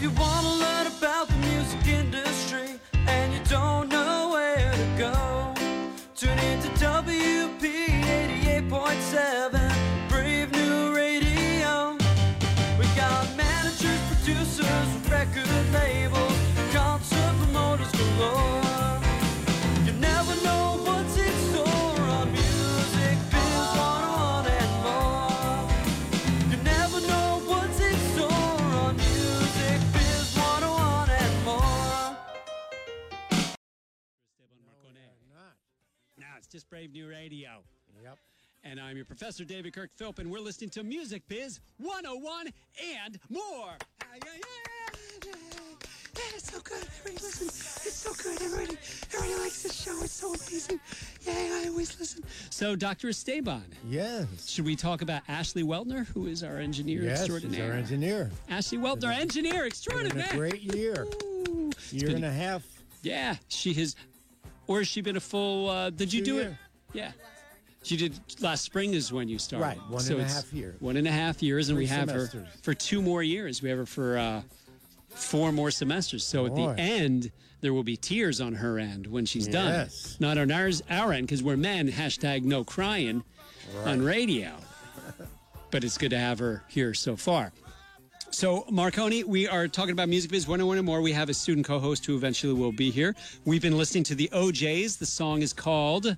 You want Brave New Radio. Yep. And I'm your professor, David Kirk Philp, and we're listening to Music Biz 101 and more. Ah, yeah, yeah, yeah. Yeah, it's so good. Everybody listen. It's so good. Everybody, everybody likes this show. It's so amazing. Yeah, I always listen. So, Dr. Esteban, Yes. should we talk about Ashley Weltner, who is our engineer Yes, he's extraordinaire? our engineer. Ashley Weltner, engineer Been extraordinaire. a great year. Ooh. Year been- and a half. Yeah, she has. Or has she been a full? Uh, did you do year. it? Yeah. She did last spring is when you started. Right, one so and a half year. One and a half years, and Three we have semesters. her for two more years. We have her for uh, four more semesters. So at Boy. the end, there will be tears on her end when she's done. Not on ours, our end, because we're men. Hashtag no crying on radio. but it's good to have her here so far. So, Marcone, we are talking about Music Biz 101 and more. We have a student co host who eventually will be here. We've been listening to the O'Jays. The song is called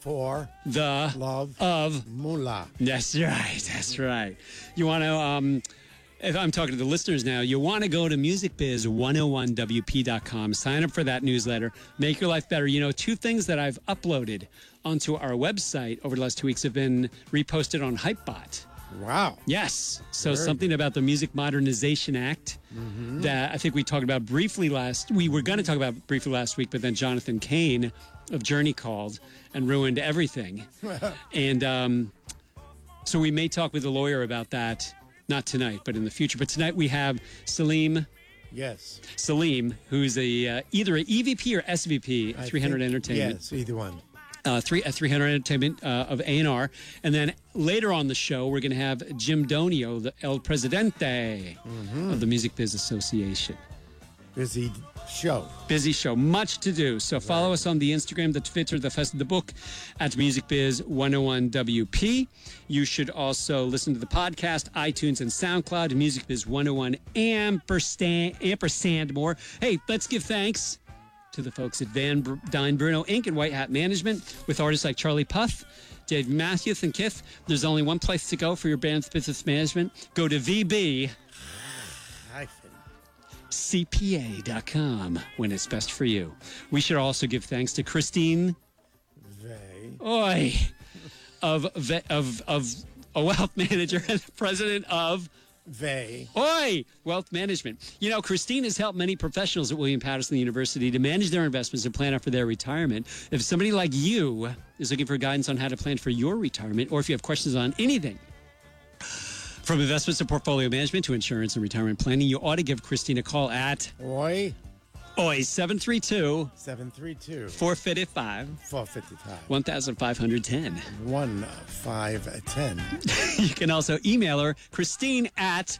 For The love of. moolah. That's right. That's right. You want to, um, if I'm talking to the listeners now, you want to go to musicbiz101wp.com, sign up for that newsletter, make your life better. You know, two things that I've uploaded onto our website over the last two weeks have been reposted on Hypebot. Wow. Yes. So Very something about the Music Modernization Act that I think we talked about briefly last. We were going to talk about briefly last week, but then Jonathan Cain of Journey called and ruined everything. and um, so we may talk with a lawyer about that. Not tonight, but in the future. But tonight we have Selim Yes. Selim, who's a uh, either an EVP or SVP I 300 think- Entertainment Yes, either one. uh, three at 300 Entertainment uh, of A&R. And then later on the show, we're going to have Jim Donio, the El Presidente of the Music Biz Association. Busy show. Busy show, much to do. So follow us on the Instagram, the Twitter, the Fest of the Book at MusicBiz101WP. You should also listen to the podcast, iTunes and SoundCloud, Music Biz 101 ampersand, ampersand more. Hey, let's give thanks to the folks at Van Br- Dyne Bruno Inc. and White Hat Management with artists like Charlie Puth, Dave Matthews, and Kith. There's only one place to go for your band's business management. Go to VB. CPA.com when it's best for you. We should also give thanks to Christine They. Oy of of of a wealth manager and president of They. Oi Wealth Management. You know, Christine has helped many professionals at William Paterson University to manage their investments and plan out for their retirement. If somebody like you is looking for guidance on how to plan for your retirement, or if you have questions on anything, from investments to portfolio management to insurance and retirement planning, you ought to give Christine a call at Oi. Oi 732 732 455 455 1510. 1510. You can also email her, Christine at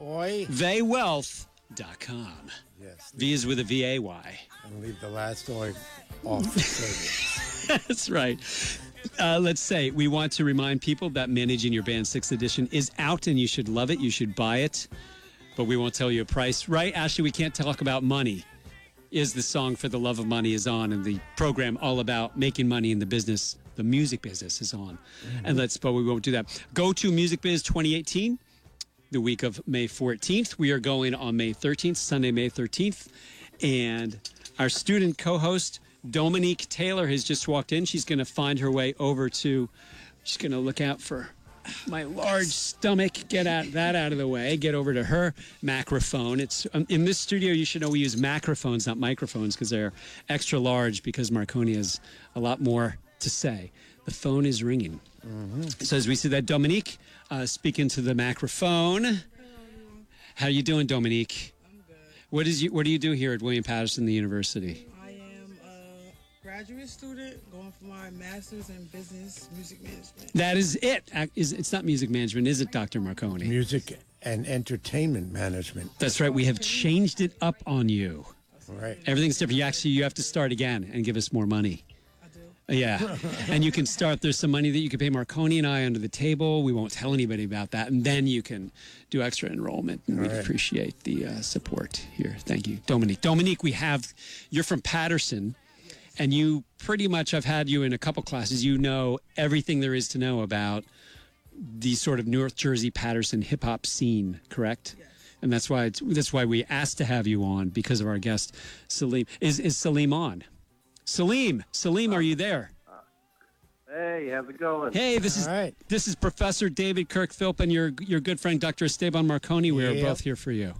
Oi. vaywealth.com. Yes. V is with a V A Y. And leave the last oi off. That's right. Uh, let's say we want to remind people that Managing Your Band 6th edition is out and you should love it. You should buy it, but we won't tell you a price. Right, Ashley? We can't talk about money. Is the song For the Love of Money is on, and the program all about making money in the business, the music business is on. And let's, but we won't do that. Go to Music Biz 2018 the week of May 14th. We are going on May 13th, Sunday, May 13th. And our student co host, Dominique Taylor, has just walked in. She's going to find her way over to, she's going to look out for my large stomach. Get out that out of the way. Get over to her macrophone. It's um, in this studio. You should know we use macrophones, not microphones, because they're extra large. Because Marcone has a lot more to say. The phone is ringing. So as we see that, Dominique, uh, speaking to the microphone. How you doing, Dominique? I'm good. What is you? What do you do here at William Paterson the University? I am a graduate student going for my master's in business music management. That is it. It's not music management, is it, Doctor Marcone? Music and entertainment management. That's right. We have changed it up on you. Right. Everything's different. You actually you have to start again and give us more money. I do. Yeah, and you can start. There's some money that you can pay Marcone and I under the table. We won't tell anybody about that, and then you can do extra enrollment. And we right. appreciate the uh, support here. Thank you, Dominique. Dominique, we have you're from Paterson, and you pretty much I've had you in a couple classes. You know everything there is to know about the sort of North Jersey Paterson hip hop scene, correct? Yes. And that's why it's, that's why we asked to have you on because of our guest Selim. Is is Selim on? Selim, Selim, are you there? Hey, how's it going? Hey, this is All right. this is Professor David Kirk Philp and your your good friend Dr. Esteban Marcone. We are Yeah. both here for you.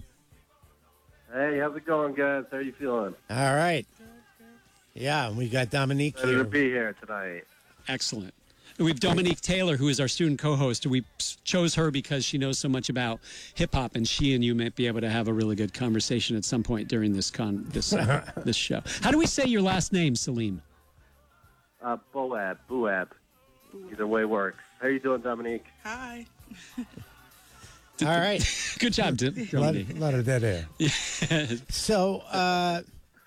Hey, how's it going, guys? How are you feeling? All right. Yeah, and we got Dominique Glad to be here tonight. Excellent. We have Dominique Taylor, who is our student co-host. We chose her because she knows so much about hip hop, and she and you might be able to have a really good conversation at some point during this con this uh, this show. How do we say your last name, Selim? Uh, Bouab, Bouab. Either way works. How are you doing, Dominique? Hi. All right. Good job, Dim- A lot, Dominique. a lot of dead air. So, uh,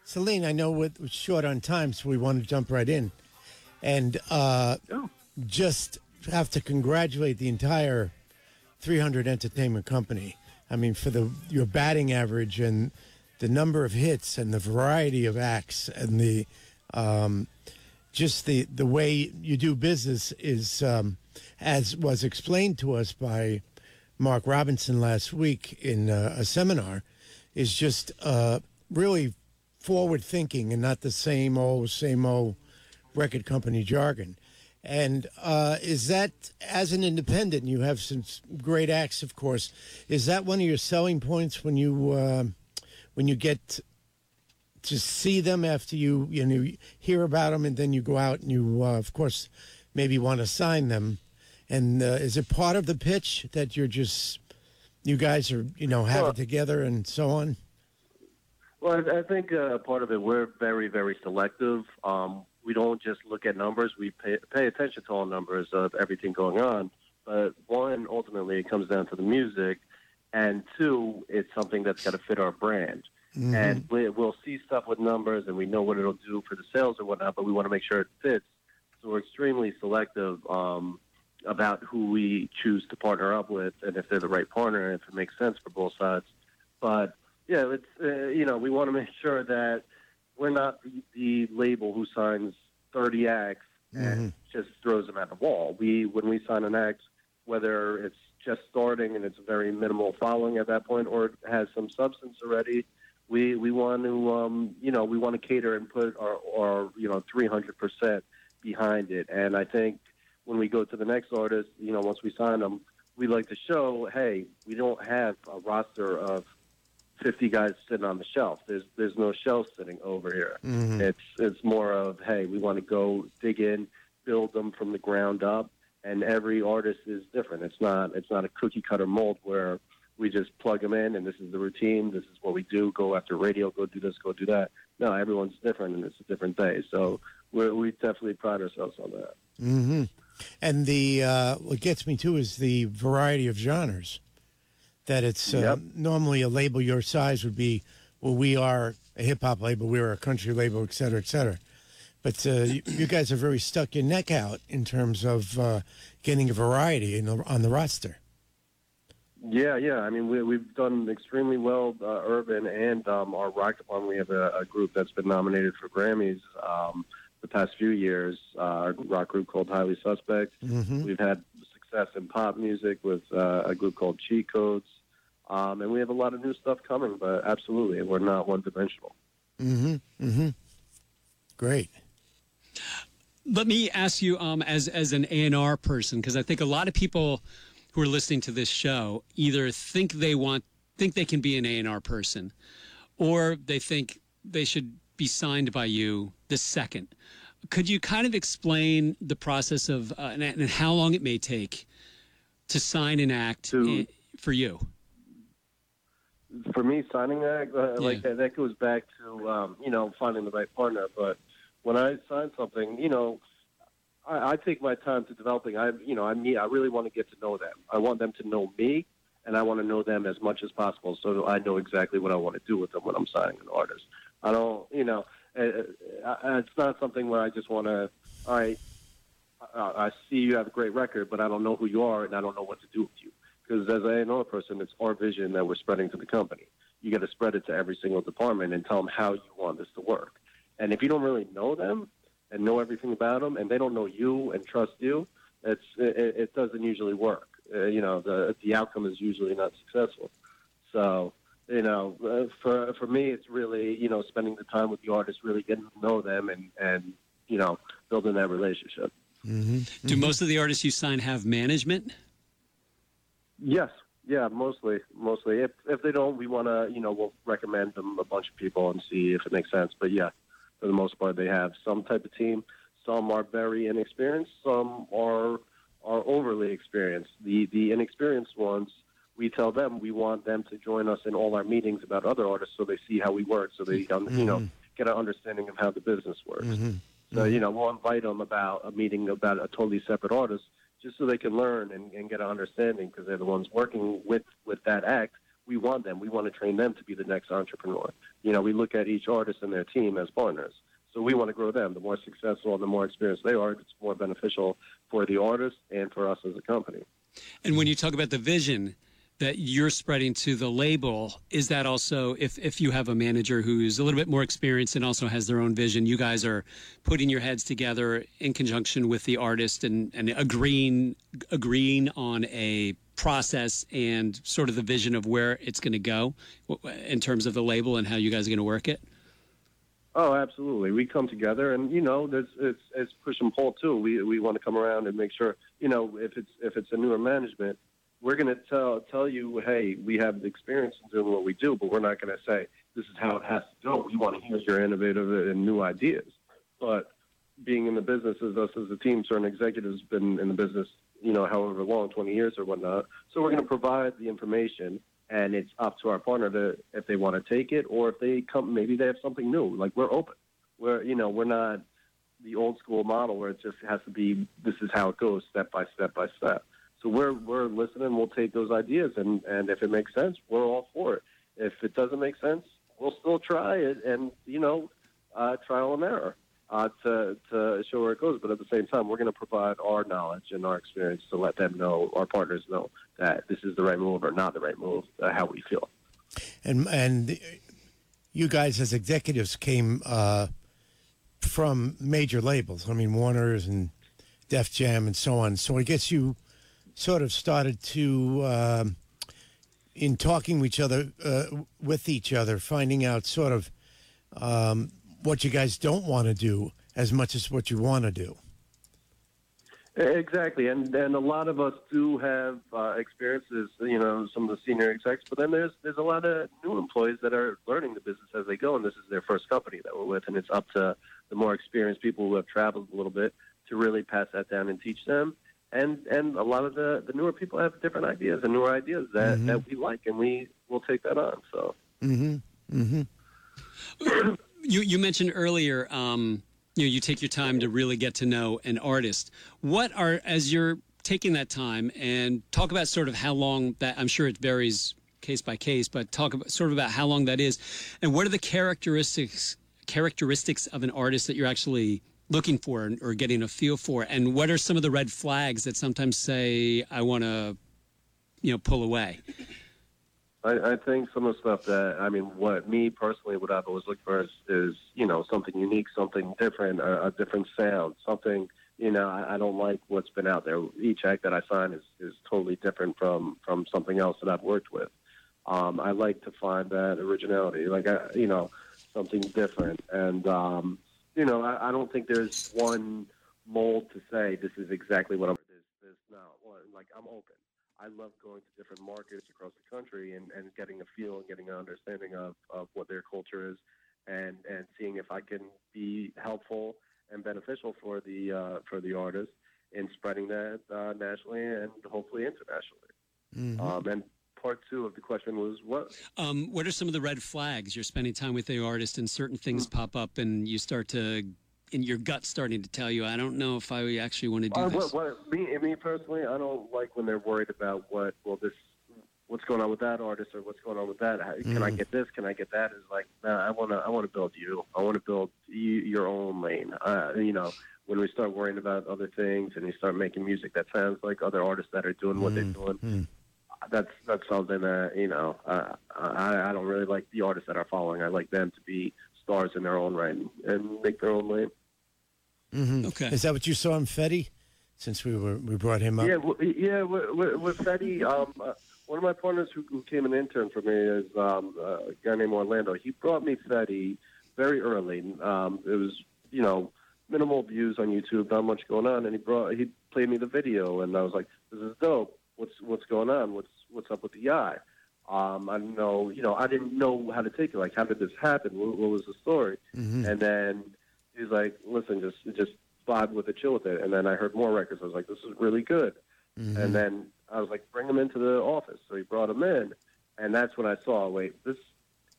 Selim, I know we're short on time, so we want to jump right in. And uh, Oh. just have to congratulate the entire 300 Entertainment Company. I mean, for the your batting average and the number of hits and the variety of acts and the um, just the the way you do business is, um, as was explained to us by Mark Robinson last week in uh, a seminar, is just uh, really forward thinking and not the same old same old record company jargon. And uh, is that as an independent, you have some great acts, of course. Is that one of your selling points when you uh, when you get to see them after you you know hear about them, and then you go out and you uh, of course maybe want to sign them? And uh, is it part of the pitch that you're just you guys are you know have Well- it together and so on? Well, I, I think uh, part of it, we're very, very selective. Um, we don't just look at numbers. We pay, pay attention to all numbers of everything going on. But one, ultimately, it comes down to the music. And two, it's something that's got to fit our brand. And we, we'll see stuff with numbers and we know what it'll do for the sales or whatnot, but we want to make sure it fits. So we're extremely selective um, about who we choose to partner up with and if they're the right partner and if it makes sense for both sides. But yeah, it's uh, you know we want to make sure that we're not the, the label who signs 30 acts and just throws them at the wall. We when we sign an act, whether it's just starting and it's a very minimal following at that point, or it has some substance already, we we want to um, you know we want to cater and put our, our you know 300 percent behind it. And I think when we go to the next artist, you know, once we sign them, we like to show, hey, we don't have a roster of 50 guys sitting on the shelf. There's there's no shelf sitting over here. It's it's more of hey, we want to go dig in, build them from the ground up, and every artist is different. It's not it's not a cookie cutter mold where we just plug them in and this is the routine. This is what we do. Go after radio. Go do this. Go do that. No, everyone's different and it's a different day. So we we definitely pride ourselves on that. hmm And the uh, what gets me too is the variety of genres. That it's uh, Yep. normally a label your size would be, well, we are a hip hop label, we are a country label, et cetera, et cetera. But uh, you, you guys have really stuck your neck out in terms of uh, getting a variety in the, on the roster. Yeah, yeah. I mean, we, we've done extremely well, uh, urban and um, our rock department. We have a, a group that's been nominated for Grammys um, the past few years. Uh, our rock group called Highly Suspect. We've had success in pop music with uh, a group called Cheat Codes, um, and we have a lot of new stuff coming. But absolutely, we're not one dimensional. Great. Let me ask you, um, as as an A and R person, because I think a lot of people who are listening to this show either think they want think they can be an A and R person, or they think they should be signed by you the second. Could you kind of explain the process of uh, and, and how long it may take to sign an act To- i- for you? For me, signing that uh, like Yeah. that, that goes back to um, you know finding the right partner. But when I sign something, you know, I, I take my time to developing. I you know I mean I really want to get to know them. I want them to know me, and I want to know them as much as possible, so I know exactly what I want to do with them when I'm signing an artist. I don't, you know, uh, uh, it's not something where I just want to. All right, I, I see you have a great record, but I don't know who you are, and I don't know what to do with you. Because as I know a person, it's our vision that we're spreading to the company. You got to spread it to every single department and tell them how you want this to work. And if you don't really know them and know everything about them, and they don't know you and trust you, it's it, it doesn't usually work. Uh, you know, the the outcome is usually not successful. So you know, uh, for for me, it's really you know spending the time with the artist, really getting to know them, and and you know building that relationship. Do most of the artists you sign have management? Yes, yeah, mostly, mostly. If if they don't, we want to you know we'll recommend them a bunch of people and see if it makes sense. But yeah, for the most part, they have some type of team. Some are very inexperienced. Some are are overly experienced. The the inexperienced ones, we tell them we want them to join us in all our meetings about other artists, so they see how we work, so they um, you know get an understanding of how the business works. So you know we'll invite them about a meeting about a totally separate artist, just so they can learn and, and get an understanding because they're the ones working with with that act. We want them. We want to train them to be the next entrepreneur. You know, we look at each artist and their team as partners. So we want to grow them. The more successful and the more experienced they are, it's more beneficial for the artist and for us as a company. And when you talk about the vision that you're spreading to the label, is that also if if you have a manager who's a little bit more experienced and also has their own vision, you guys are putting your heads together in conjunction with the artist and, and agreeing agreeing on a process and sort of the vision of where it's going to go in terms of the label and how you guys are going to work it? Oh, absolutely. We come together, and you know, there's it's it's push and pull too. We we want to come around and make sure, you know, if it's if it's a newer management, we're going to tell tell you, hey, we have the experience in doing what we do, but we're not going to say this is how it has to go. We want to hear your innovative and new ideas. But being in the business as us as a team, certain executives have been in the business, you know, however long, 20 years or whatnot. So we're going to provide the information, and it's up to our partner to if they want to take it or if they come, maybe they have something new. Like we're open. We're you know we're not the old school model where it just has to be this is how it goes step by step by step. So we're we're listening. We'll take those ideas, and and if it makes sense, we're all for it. If it doesn't make sense, we'll still try it, and you know, uh, trial and error uh, to to show where it goes. But at the same time, we're going to provide our knowledge and our experience to let them know, our partners know that this is the right move or not the right move, uh, how we feel. And and you guys as executives came uh, from major labels. I mean Warner's and Def Jam and so on. So I guess you sort of started to um in talking with each other uh, with each other, finding out sort of um, what you guys don't want to do as much as what you want to do. Exactly, and and a lot of us do have uh, experiences. You know, some of the senior execs, but then there's there's a lot of new employees that are learning the business as they go, and this is their first company that we're with, and it's up to the more experienced people who have traveled a little bit to really pass that down and teach them. And and a lot of the the newer people have different ideas and newer ideas that mm-hmm. that we like, and we will take that on. So. Mm-hmm. Mm-hmm. You you mentioned earlier, um, you know, you take your time to really get to know an artist. What are as you're taking that time and talk about sort of how long that I'm sure it varies case by case, but talk about sort of about how long that is, and what are the characteristics characteristics of an artist that you're actually looking for or getting a feel for, and what are some of the red flags that sometimes say I want to, you know, pull away. I, I think some of the stuff that I mean, what me personally, what I've always looked for is, is you know something unique, something different, a, a different sound, something. You know, I, I don't like what's been out there. Each act that I sign is, is totally different from from something else that I've worked with. Um, I like to find that originality, like I, you know, something different, and um, you know, I, I don't think there's one mold to say this is exactly what I'm. There's, there's not. Well, like I'm open. I love going to different markets across the country and, and getting a feel and getting an understanding of, of what their culture is and, and seeing if I can be helpful and beneficial for the uh, for the artist in spreading that uh, nationally and hopefully internationally. Um, and part two of the question was what? Um, what are some of the red flags? You're spending time with the artist, and certain things Hmm. pop up, and you start to, in your gut, starting to tell you, I don't know if I actually want to do Uh, this. what, what, me, me personally, I don't like when they're worried about what well this what's going on with that artist or what's going on with that? How, Can I get this? Can I get that? Is like, nah, I want to, I want to build you. I want to build you, your own lane. Uh, you know, when we start worrying about other things and you start making music that sounds like other artists that are doing what they're doing, that's that's something that you know. Uh, I I don't really like the artists that are following. I like them to be stars in their own right and, and make their own lane. Okay. Is that what you saw in Fetty? Since we were we brought him up. Yeah, w- yeah. With, with, with Fetty, um, uh, one of my partners who, who came an intern for me is um, uh, a guy named Orlando. He brought me Fetty very early. Um, it was, you know, minimal views on YouTube, not much going on, and he brought he played me the video, and I was like, "This is dope. What's what's going on? What's what's up with the eye?" Um, I didn't know, you know, I didn't know how to take it. Like, how did this happen? What, what was the story? Mm-hmm. And then he's like, "Listen, just just vibe with it, chill with it." And then I heard more records. I was like, "This is really good." Mm-hmm. And then I was like, "Bring him into the office." So he brought him in, and that's when I saw, wait, this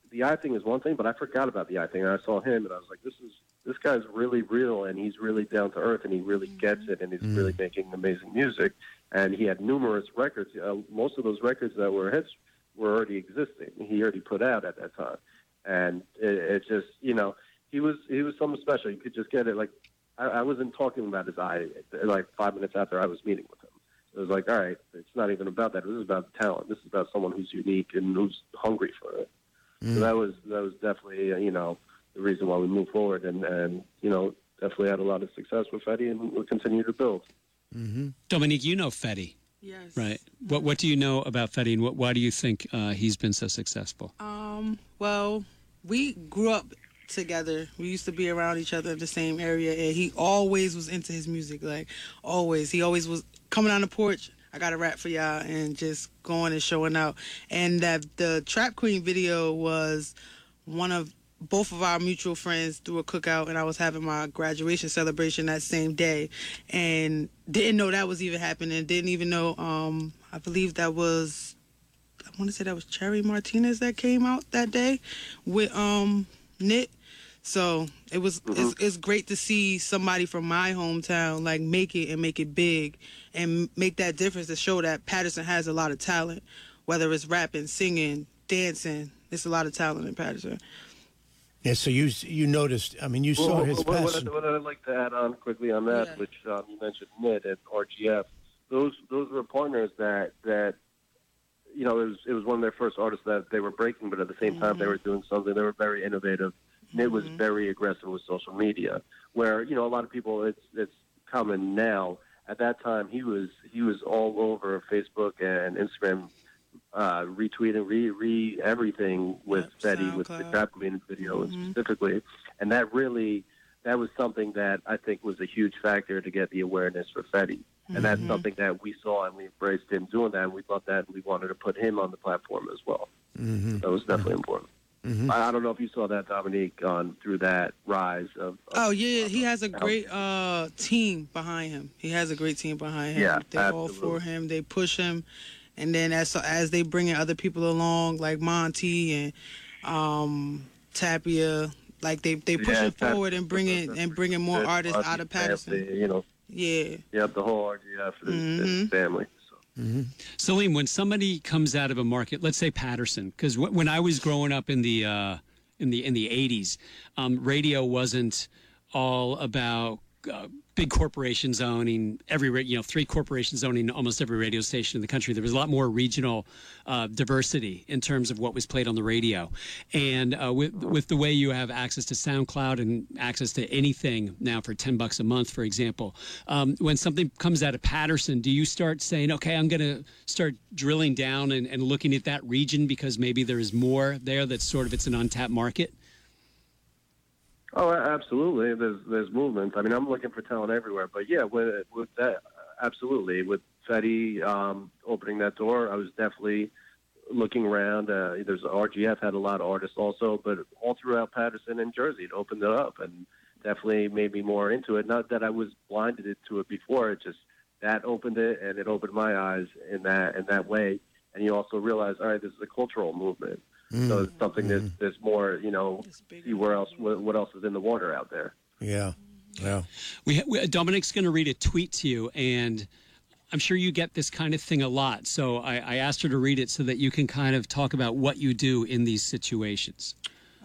the eye thing is one thing, but I forgot about the eye thing. And I saw him, and I was like, "This is this guy's really real, and he's really down to earth, and he really gets mm-hmm. it, and he's really making amazing music." And he had numerous records. Uh, most of those records that were hits were already existing. He already put out at that time, and it, it just, you know, he was he was something special. You could just get it. Like I, I wasn't talking about his eye like five minutes after I was meeting with him. It was like, all right, it's not even about that. This is about talent. This is about someone who's unique and who's hungry for it. So that was that was definitely uh, you know the reason why we moved forward and and you know definitely had a lot of success with Fetty and we'll continue to build. Dominique, you know Fetty, Yes. right? What What do you know about Fetty, and what, why do you think uh, he's been so successful? Um. Well, we grew up together. We used to be around each other in the same area, and he always was into his music. Like always, he always was coming on the porch. I got a rap for y'all, and just going and showing out. And that the Trap Queen video was one of both of our mutual friends threw a cookout, and I was having my graduation celebration that same day, and didn't know that was even happening. Didn't even know. Um, I believe that was I want to say that was Cherry Martinez that came out that day with um Knit. So it was it's, it's great to see somebody from my hometown like make it and make it big and make that difference to show that Paterson has a lot of talent, whether it's rapping, singing, dancing. There's a lot of talent in Paterson. Yeah. So you you noticed. I mean, you saw Well, his what, what, passion. what I'd like to add on quickly on that, Yeah. which um, you mentioned, NIT and RGF, those those were partners that that you know it was it was one of their first artists that they were breaking, but at the same time they were doing something. They were very innovative. NIT was very aggressive with social media, where you know a lot of people it's it's common now. At that time, he was he was all over Facebook and Instagram, uh, retweeting, re re everything with Yep, Fetty, with the SoundCloud. Trap Queen video specifically, and that really that was something that I think was a huge factor to get the awareness for Fetty. And that's something that we saw and we embraced him doing that. And we loved that and we wanted to put him on the platform as well. That was definitely important. I, I don't know if you saw that, Dominique, on through that rise of. of Oh yeah, he has a great uh team behind him. He has a great team behind him. Yeah, They're all for him. They push him, and then as as they bring in other people along, like Monty and um Tapia, like they they push Yeah, it forward and bring it and bringing more artists out of Paterson. family, You know, Yeah, yeah, the whole RGF is, is family. So. Selim, when somebody comes out of a market, let's say Paterson, because w- when I was growing up in the uh, in the in the '80s, um, radio wasn't all about uh, big corporations owning every you know three corporations owning almost every radio station in the country. There was a lot more regional uh, diversity in terms of what was played on the radio, and uh, with with the way you have access to SoundCloud and access to anything now for ten bucks a month, for example, um, when something comes out of Paterson, do you start saying, okay, I'm going to start drilling down and, and looking at that region because maybe there is more there that's sort of it's an untapped market? Oh, absolutely. There's there's movement. I mean, I'm looking for talent everywhere. But yeah, with with that, absolutely. With Fetty um, opening that door, I was definitely looking around. Uh, there's RGF had a lot of artists also, but all throughout Paterson and Jersey, it opened it up and definitely made me more into it. Not that I was blinded to it before. It just that opened it, and it opened my eyes in that in that way. And you also realize, all right, this is a cultural movement. So it's something that's there's more, you know, see where else what, what else is in the water out there. Yeah. Yeah. We, we Dominic's going to read a tweet to you, and I'm sure you get this kind of thing a lot. So I, I asked her to read it so that you can kind of talk about what you do in these situations.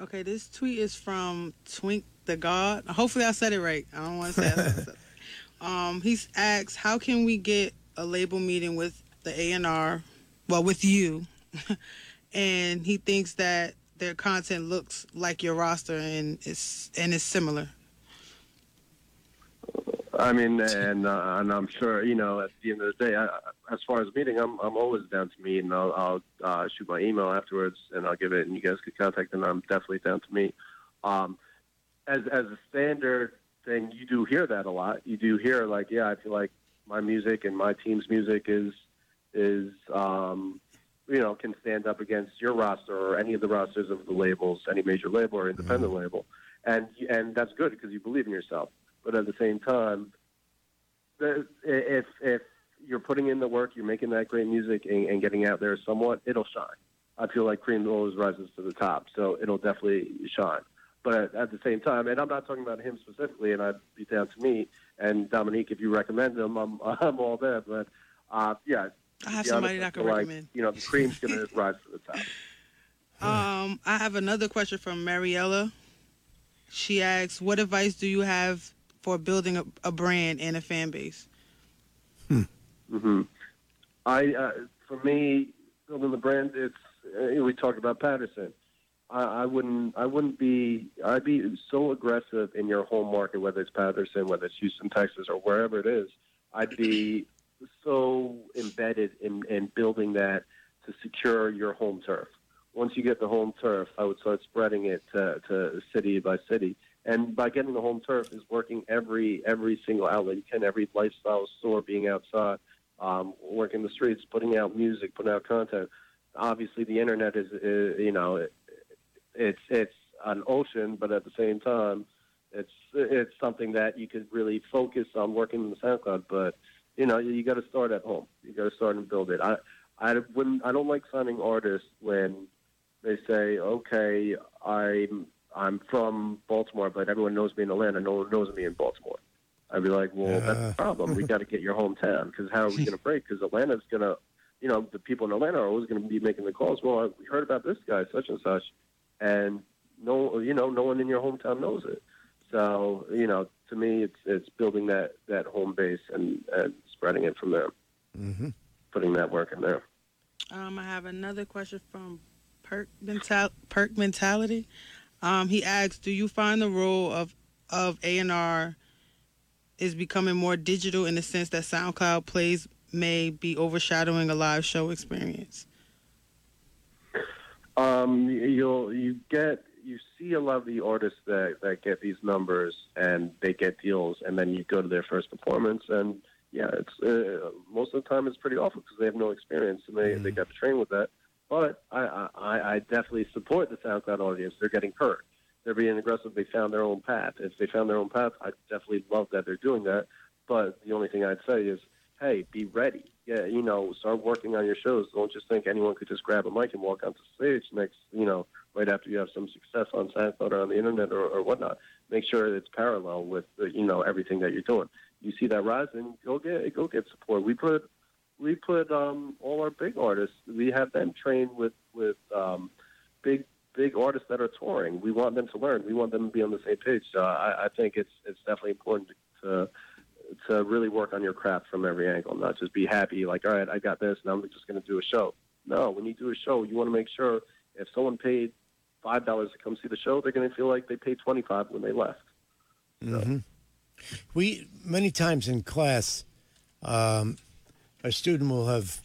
Okay, this tweet is from Twink the God. Hopefully, I said it right. I don't want to say. I said it. um, he's asked, "How can we get a label meeting with the A and R? Well, with you." and he thinks that their content looks like your roster and it's and it's similar. I mean, and uh, and I'm sure you know at the end of the day, I, as far as meeting, I'm I'm always down to meet, and I'll, I'll uh, shoot my email afterwards, and I'll give it, and you guys can contact, and I'm definitely down to meet. Um, as as a standard thing, you do hear that a lot. You do hear like, yeah, I feel like my music and my team's music is is um, you know can stand up against your roster or any of the rosters of the labels, any major label or independent label, and and that's good because you believe in yourself. But at the same time, the, if if you're putting in the work, you're making that great music and, and getting out there somewhat, it'll shine. I feel like Cream always rises to the top, so it'll definitely shine. But at the same time, and I'm not talking about him specifically, and I'd be down to me and Dominique if you recommend him, I'm I'm all there. But uh, yeah, I have somebody honest, that I feel can like, recommend. You know, the Cream's gonna rise to the top. Um, I have another question from Mariella. She asks, "What advice do you have for building a, a brand and a fan base?" hmm I, uh, for me, building the brand, it's uh, we talked about Paterson. I, I wouldn't, I wouldn't be, I'd be so aggressive in your home market, whether it's Paterson, whether it's Houston, Texas, or wherever it is. I'd be so embedded in, in building that to secure your home turf. Once you get the home turf, I would start spreading it to, to city by city. And by getting the home turf is working every every single outlet you can, every lifestyle store, being outside, um, working the streets, putting out music, putting out content. Obviously, the internet is, is you know, it, it's it's an ocean, but at the same time, it's it's something that you could really focus on working in the SoundCloud. But you know, you got to start at home. You got to start and build it. I I wouldn't. I don't like signing artists when they say, okay, I'm I'm from Baltimore, but everyone knows me in Atlanta. No one knows me in Baltimore. I'd be like, well, that's the problem. We got to get your hometown because how are we going to break? Because Atlanta's going to, you know, the people in Atlanta are always going to be making the calls. Well, we heard about this guy, such and such, and no, you know, no one in your hometown knows it. So, you know, to me, it's it's building that that home base and, and spreading it from there, Mm-hmm. putting that work in there. Um, I have another question from Perk Mental Perk Mentality. Um, he asks, "Do you find the role of of A and R is becoming more digital in the sense that SoundCloud plays may be overshadowing a live show experience?" Um, you'll you get you see a lot of the artists that that get these numbers and they get deals, and then you go to their first performance, and yeah, it's uh, most of the time it's pretty awful because they have no experience and they they got to train with that. But I, I I definitely support the SoundCloud audience. They're getting hurt. They're being aggressive. They found their own path. If they found their own path, I definitely love that they're doing that. But the only thing I'd say is, hey, be ready. Yeah, you know, start working on your shows. Don't just think anyone could just grab a mic and walk onto stage next, you know, right after you have some success on SoundCloud or on the internet or, or whatnot. Make sure it's parallel with, uh, you know, everything that you're doing. You see that rising, go get go get support. We put we put um, all our big artists. We have them trained with with um, big big artists that are touring. We want them to learn. We want them to be on the same page. So I, I think it's it's definitely important to to really work on your craft from every angle, not just be happy like, all right, I got this, and I'm just going to do a show. No, when you do a show, you want to make sure if someone paid five dollars to come see the show, they're going to feel like they paid twenty five when they left. Mm-hmm. We many times in class, um, a student will have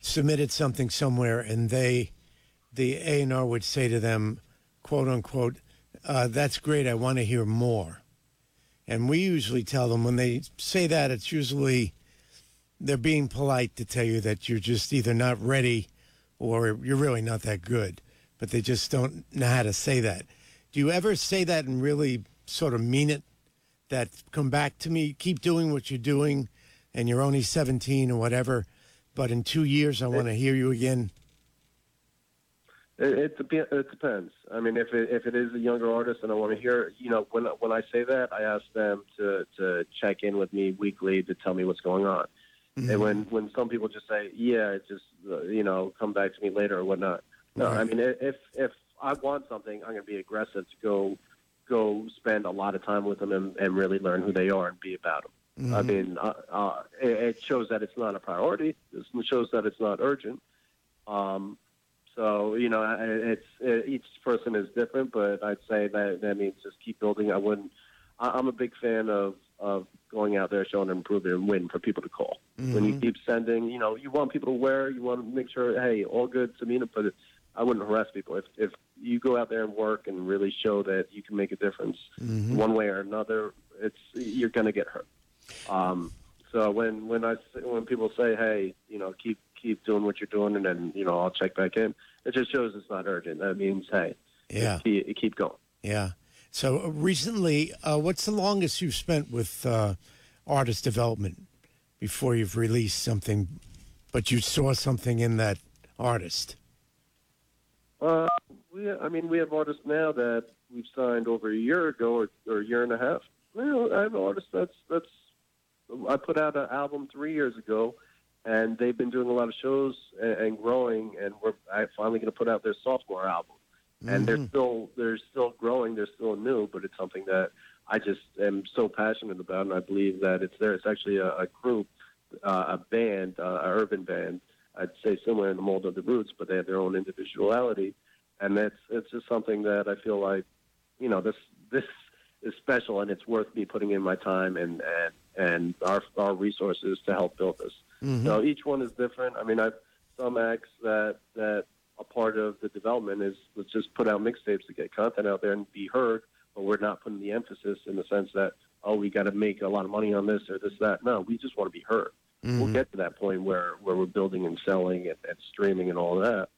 submitted something somewhere, and they, the A and R would say to them, "quote unquote," uh, "That's great. I want to hear more." And we usually tell them when they say that, it's usually they're being polite to tell you that you're just either not ready or you're really not that good, but they just don't know how to say that. Do you ever say that and really sort of mean it? That come back to me, keep doing what you're doing, and you're only 17 or whatever, but in two years I want to hear you again. It, it, it depends. I mean, if it, if it is a younger artist and I want to hear, you know, when when I say that, I ask them to to check in with me weekly to tell me what's going on. Mm-hmm. And when when some people just say, "Yeah, it's just you know, come back to me later" or whatnot. No, I mean, if if I want something, I'm going to be aggressive to go go spend a lot of time with them and, and really learn who they are and be about them. I mean, uh, uh, it, it shows that it's not a priority. It shows that it's not urgent. Um, so you know, it's it, each person is different, but I'd say that that means just keep building. I wouldn't. I, I'm a big fan of of going out there, showing and improving, and win for people to call. When you keep sending, you know, you want people to wear. You want to make sure, hey, all good, Samina, but it, I wouldn't harass people. If if you go out there and work and really show that you can make a difference one way or another, it's you're going to get hurt. Um, so when when I when people say, hey, you know, keep keep doing what you're doing, and then you know I'll check back in, it just shows it's not urgent. That means, hey, Yeah. keep, keep going. Yeah. So uh, recently, uh, what's the longest you've spent with uh, artist development before you've released something, but you saw something in that artist? Uh, we, I mean, we have artists now that we've signed over a year ago or, or a year and a half. Well, I have an artist that's that's. I put out an album three years ago, and they've been doing a lot of shows and, and growing, and we're I finally going to put out their sophomore album, and they're still they're still growing, they're still new, but it's something that I just am so passionate about, and I believe that it's there. It's actually a, a group, uh, a band, uh, a urban band. I'd say similar in the mold of the Roots, but they have their own individuality, and that's it's just something that I feel like, you know, this this is special, and it's worth me putting in my time and and and our our resources to help build this. Mm-hmm. So each one is different. I mean, I've some acts that that a part of the development is let's just put out mixtapes to get content out there and be heard, but we're not putting the emphasis in the sense that oh we got to make a lot of money on this or this that. No, we just want to be heard. We'll get to that point where where we're building and selling and, and streaming and all that,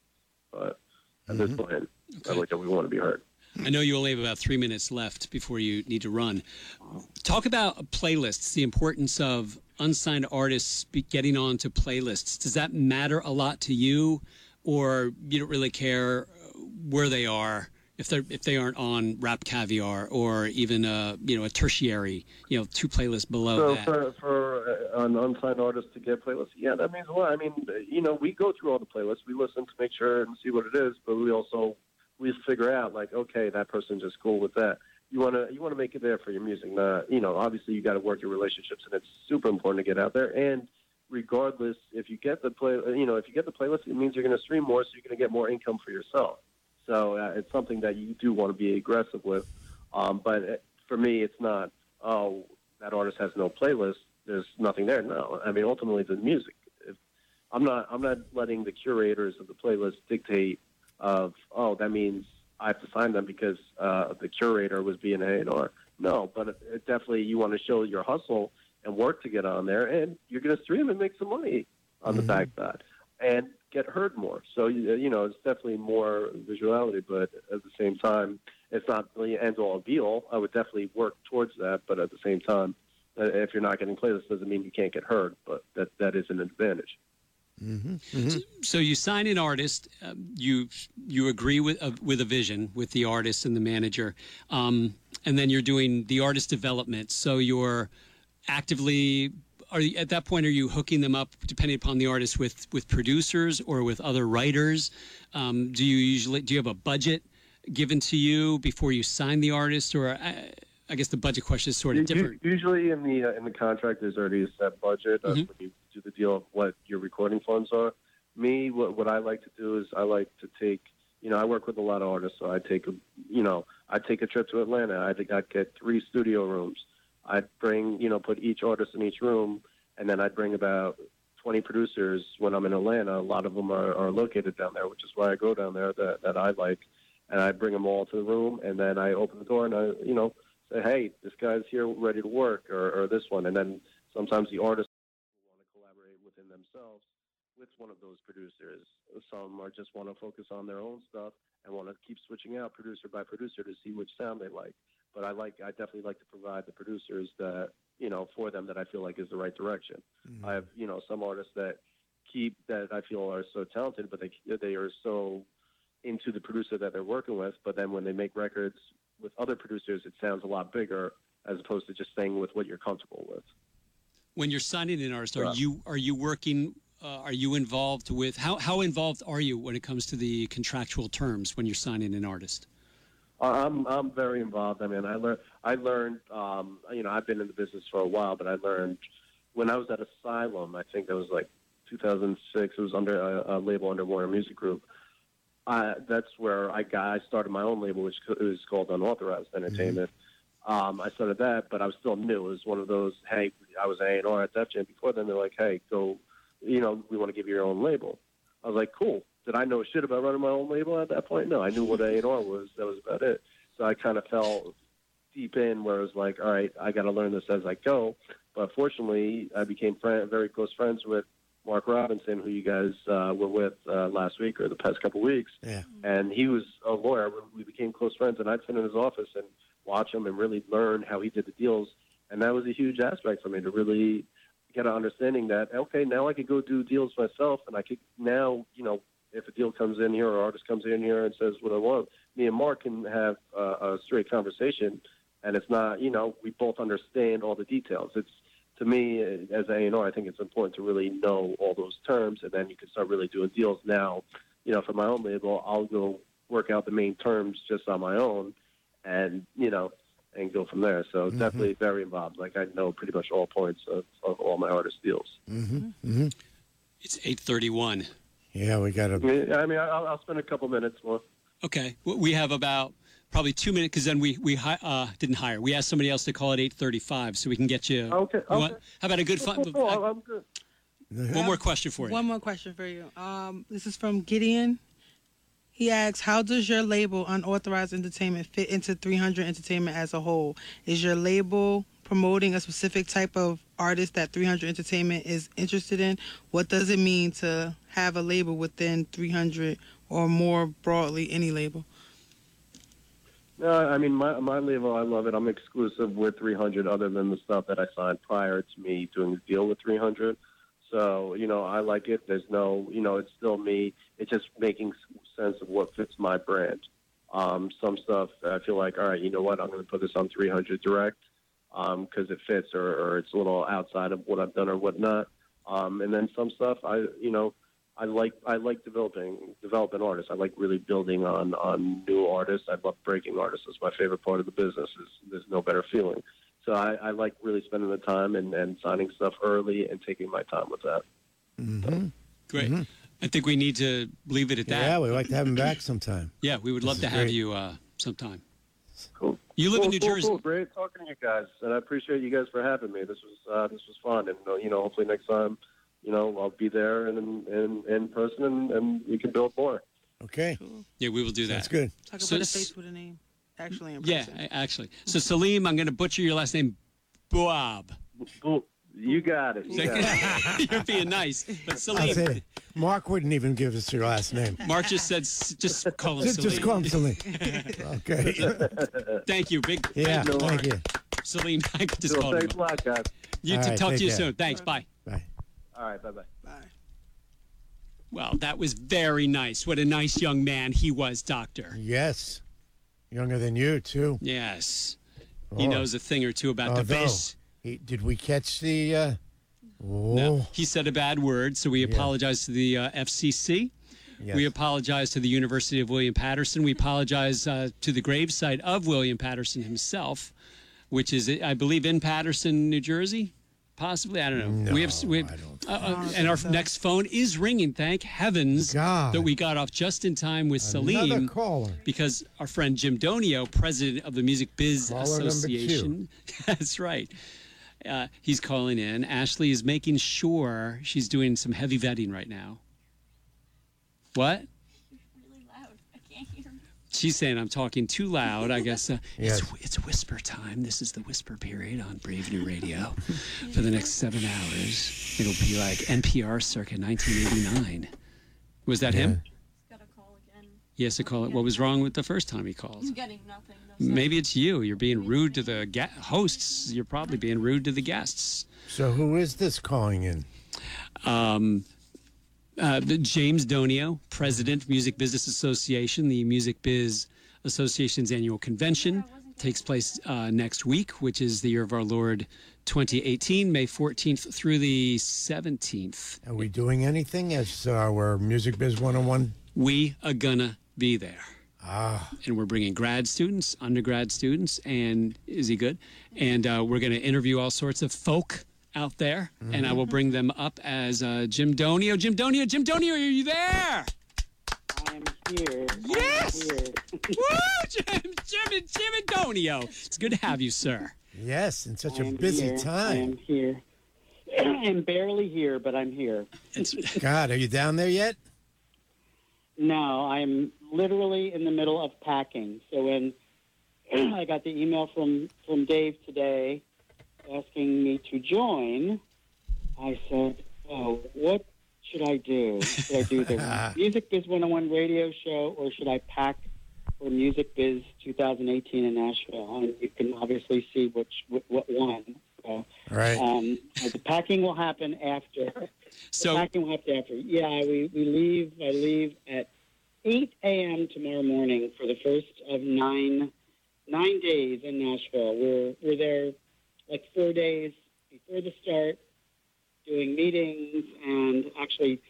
but at this point, I like that we want to be heard. I know you only have about three minutes left before you need to run. Talk about playlists, the importance of unsigned artists be- getting onto playlists. Does that matter a lot to you, or you don't really care uh, where they are if they if they aren't on Rap Caviar or even a you know a tertiary, you know, two playlists below So that? for for uh, an unsigned artist to get playlists, yeah, that means a lot. I mean, you know, we go through all the playlists, we listen to make sure and see what it is, but we also we figure out like, okay, that person's just cool with that. You want to you want to make it there for your music. Not, you know, obviously you got to work your relationships, and it's super important to get out there. And regardless, if you get the play, you know, if you get the playlist, it means you're going to stream more, so you're going to get more income for yourself. So uh, it's something that you do want to be aggressive with. Um, but it, for me, it's not. Oh, that artist has no playlist. There's nothing there. No, I mean ultimately the music. If, I'm not. I'm not letting the curators of the playlist dictate. Of oh, that means I have to sign them because uh, the curator was being A and R. No, but it, it definitely you want to show your hustle and work to get on there, and you're going to stream and make some money on the backside and get heard more. So you you know it's definitely more visuality, but at the same time, it's not the end all be all. I would definitely work towards that, but at the same time, uh, if you're not getting playlists, doesn't mean you can't get heard, but that that is an advantage. so you sign an artist, um, you you agree with uh, with a vision with the artist and the manager, um, and then you're doing the artist development. So you're actively are you, at that point are you hooking them up depending upon the artist with with producers or with other writers? Um, do you usually do you have a budget given to you before you sign the artist, or I, I guess the budget question is sort of different. Usually in the uh, in the contract, there's already a set budget uh, Mhm. when you do the deal of what your recording funds are. Me, what what I like to do is I like to take. You know, I work with a lot of artists, so I take a, you know, I take a trip to Atlanta. I think I'd get three studio rooms. I'd bring, you know, put each artist in each room, and then I'd bring about 20 producers when I'm in Atlanta. A lot of them are, are located down there, which is why I go down there that, that I like. And I bring them all to the room, and then I open the door and I, you know, say, hey, this guy's here ready to work, or, or this one. And then sometimes the artists want to collaborate within themselves with one of those producers. Some are just want to focus on their own stuff and want to keep switching out producer by producer to see which sound they like. But I like, I definitely like to provide the producers that, you know, for them that I feel like is the right direction. I have, you know, some artists that keep that I feel are so talented, but they they are so into the producer that they're working with. But then when they make records with other producers, it sounds a lot bigger as opposed to just staying with what you're comfortable with. When you're signing an artist, are Yeah. you are you working? Uh, are you involved with how how involved are you when it comes to the contractual terms when you're signing an artist? I'm I'm very involved. I mean, I learned I learned. Um, you know, I've been in the business for a while, but I learned when I was at Asylum. I think that was like 2006. It was under a, a label under Warner Music Group. I, that's where I got. I started my own label, which is called Unauthorized Entertainment. Um, I started that, but I was still new. It was one of those. Hey, I was A and R at Def Jam before. Then they're like, hey, go. You know, we want to give you your own label. I was like, cool. Did I know shit about running my own label at that point? No, I knew what A and R was. That was about it. So I kind of fell deep in where it was like, all right, I got to learn this as I go. But fortunately, I became friend, very close friends with Mark Robinson, who you guys uh, were with uh, last week or the past couple weeks. Yeah. And he was a lawyer. We became close friends, and I'd sit in his office and watch him and really learn how he did the deals. And that was a huge aspect for me to really get an understanding that okay, now I could go do deals myself, and I could now, you know, if a deal comes in here or artist comes in here and says what I want, me and Mark can have uh, a straight conversation, and it's not, you know, we both understand all the details. It's to me as A and R, I think it's important to really know all those terms, and then you can start really doing deals. Now, you know, for my own label, I'll go work out the main terms just on my own, and you know, and go from there. So definitely very involved. Like I know pretty much all points of, of all my artist deals. It's eight thirty one. Yeah, we got I to. mean, I mean, I'll, I'll spend a couple minutes more. Okay, we have about probably two minutes because then we we hi- uh, didn't hire. We asked somebody else to call at eight thirty five, so we can get you. Okay, you okay. how about a good fun? Cool, cool, cool. I'm good. One more question for you. One more question for you. Um, this is from Gideon. He asks, "How does your label Unauthorized Entertainment fit into 300 Entertainment as a whole? Is your label promoting a specific type of artist that 300 Entertainment is interested in? What does it mean to have a label within 300 or more broadly any label?" No, I mean my my label, I love it. I'm exclusive with 300, other than the stuff that I signed prior to me doing the deal with 300. So you know, I like it. There's no, you know, it's still me. It's just making sense of what fits my brand. Um, some stuff I feel like, all right, you know what, I'm going to put this on 300 direct because it fits, or, or it's a little outside of what I've done or whatnot. Um, and then some stuff, I, you know, I like I like developing developing artists. I like really building on on new artists. I love breaking artists. It's my favorite part of the business. Is there's no better feeling. So I, I like really spending the time and, and signing stuff early and taking my time with that. Great. I think we need to leave it at that. Mm-hmm. Yeah, we'd like to have him back sometime. Yeah, we would love is to have you uh, sometime. Cool. You live cool, in New cool, Jersey. Cool. Great talking to you guys, and I appreciate you guys for having me. This was uh, this was fun, and uh, you know, hopefully next time, you know, I'll be there and in in person, and, and we can build more. Okay, Yeah, we will do that. that's good. So I can So put a s- face with a name. Actually, in Yeah, person. a- actually. So Selim, I'm going to butcher your last name, Bouab. Cool. You got it. You got it. You're being nice, but I'll Selim. say, Mark wouldn't even give us your last name. Mark just said, just call him Just, Selim. just call him Selim. Okay. Thank you, big. Yeah, thank you, thank you. Selim. I just Cool. called him. Thanks a lot, guys. You All to right, talk to you care. soon. Thanks. Bye. Bye. All right. Bye bye. Bye. Well, that was very nice. What a nice young man he was, Doctor. Yes. Younger than you, too. Yes. He Oh. knows a thing or two about the Although, bass. He, did we catch the. Uh, oh, No, he said a bad word, so we Yeah. apologize to the uh, FCC. yes. We apologize to the University of William Paterson. We apologize uh, to the gravesite of William Paterson himself, which is, I believe, in Paterson, New Jersey. Possibly, I don't know. we have, we have I don't uh, uh, and our next phone is ringing. Thank heavens God. that we got off just in time with Selim because our friend Jim Donio, president of the Music Biz Caller. Association, that's right. Uh, he's calling in. Ashley is making sure she's doing some heavy vetting right now. What? really loud. I can't hear. She's saying I'm talking too loud. I guess uh, Yes. it's it's whisper time. This is the whisper period on Brave New Radio for the next seven hours. It'll be like NPR circa 1989. Was that him? Got a call again. Yes, to call it. What was wrong with the first time he called? I'm getting nothing. No sense. Maybe it's you. You're being rude to the ga- hosts. You're probably being rude to the guests. So, who is this calling in? Um, uh, James Donio, President, Music Business Association, the Music Biz Association's annual convention takes place uh, next week, which is the year of our Lord 2018, May 14th through the 17th. Are we doing anything as our Music Biz 101? We are gonna be there. Ah, and we're bringing grad students, undergrad students, and is he good? And uh, we're going to interview all sorts of folk out there, and I will bring them up as uh, Jim Donio. Jim Donio, Jim Donio, are you there? I'm here. Yes! I'm here. Woo, Jim, Jim, and Jim and Donio. It's good to have you, sir. yes, in such a I'm busy here. time. I'm here. I'm barely here, but I'm here. It's, God, are you down there yet? No, I'm literally in the middle of packing. So when I got the email from from Dave today asking me to join, I said, "Oh, what should I do? Should I do the Music Biz 101 radio show, or should I pack for Music Biz 2018 in Nashville?" And you can obviously see which what, what one. So, Right. um, the packing will happen after. so, packing will happen after. Yeah, we, we leave. I leave at 8 a.m. tomorrow morning for the first of nine nine days in Nashville. We're we're there like four days before the start, doing meetings and actually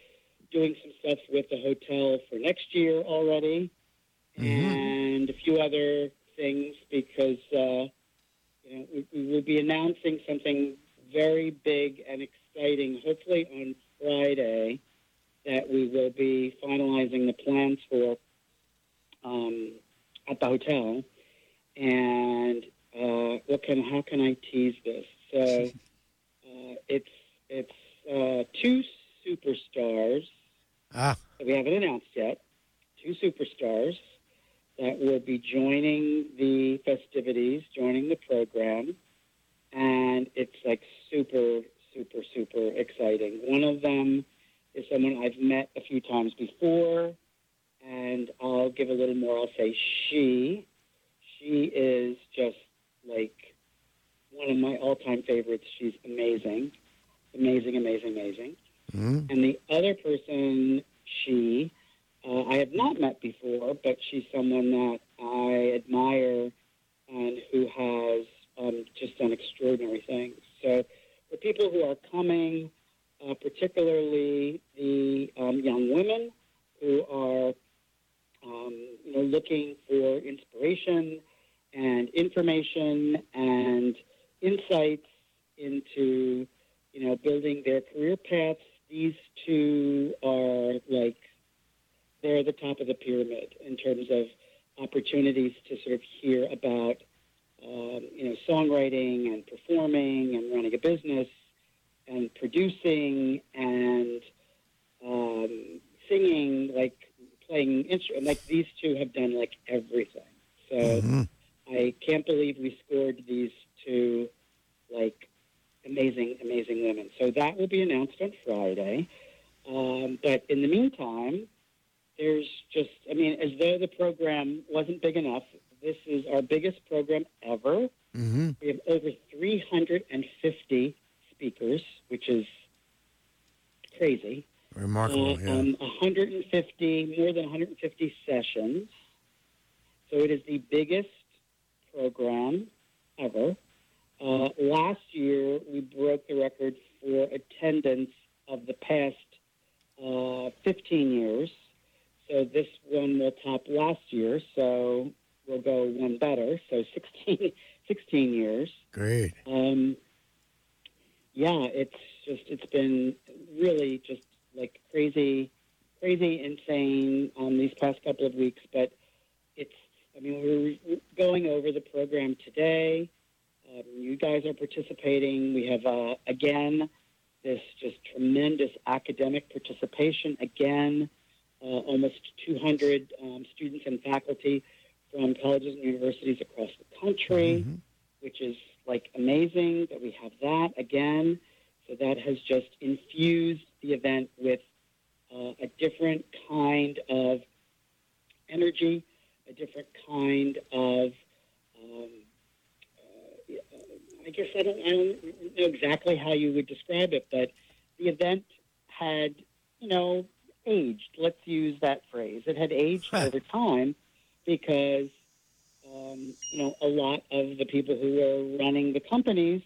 doing some stuff with the hotel for next year already, and a few other things because uh, you know we, we will be announcing something very big and exciting. Hopefully on Friday that we will be finalizing the plans for um, at the hotel. And uh, what can how can I tease this? So uh, it's it's uh, two superstars Ah, that we haven't announced yet. Two superstars that will be joining the festivities, joining the program, and it's like super, super, super exciting. One of them is someone I've met a few times before, and I'll give a little more. I'll say she. She is just like one of my all-time favorites. She's amazing, amazing, amazing, amazing. mm, And the other person, she, uh, I have not met before, but she's someone that I admire and who has um, just done extraordinary things. So, for people who are coming, uh, particularly the um, young women who are, um, you know, looking for inspiration and information and insights into, you know, building their career paths. These two are like they're the top of the pyramid in terms of opportunities to sort of hear about, um, you know, songwriting and performing and running a business and producing and um, singing, like playing instrument. Like these two have done like everything. So mhm. I can't believe we scored these two like amazing, amazing women. So that will be announced on Friday. Um, but in the meantime, there's just, I mean, as though the program wasn't big enough, this is our biggest program ever. Mhm. We have over 350 speakers, which is crazy. Remarkable, Uh, yeah. um, 150, more than 150 sessions. So it is the biggest program ever. Uh, last year, we broke the record for attendance of the past uh, 15 years. So this one will top last year. So we'll go one better. So 16, 16 years. Great. Um, yeah, it's just it's been really just like crazy, crazy, insane um, these past couple of weeks. But it's I mean we're going over the program today. Um, you guys are participating. We have uh, again this just tremendous academic participation. Again, uh, almost 200 um, students and faculty from colleges and universities across the country Mhm. which is like amazing that we have that again. So that has just infused the event with uh, a different kind of energy, a different kind of. Um, uh, I guess I don't, I don't know exactly how you would describe it, but the event had, you know, aged. Let's use that phrase. It had aged over time because um, you know, a lot of the people who were running the companies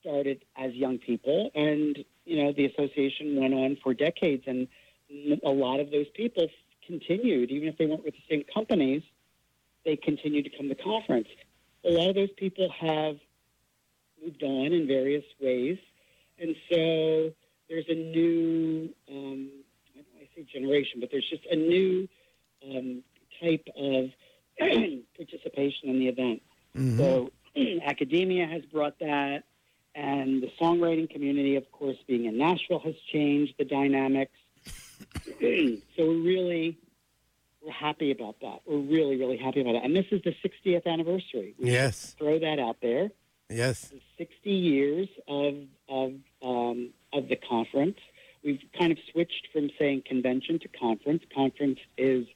started as young people, and you know the association went on for decades, and a lot of those people continued, even if they weren't with the same companies, they continued to come to the conference. A lot of those people have moved on in various ways, and so there's a new, um, I don't want to say generation, but there's just a new um, type of participation in the event. Mhm. So academia has brought that, and the songwriting community, of course, being in Nashville, has changed the dynamics. so we're really we're happy about that. We're really, really happy about it. And this is the 60th anniversary. We Yes. throw that out there. Yes. 60 years of of um, of the conference. We've kind of switched from saying convention to conference. Conference is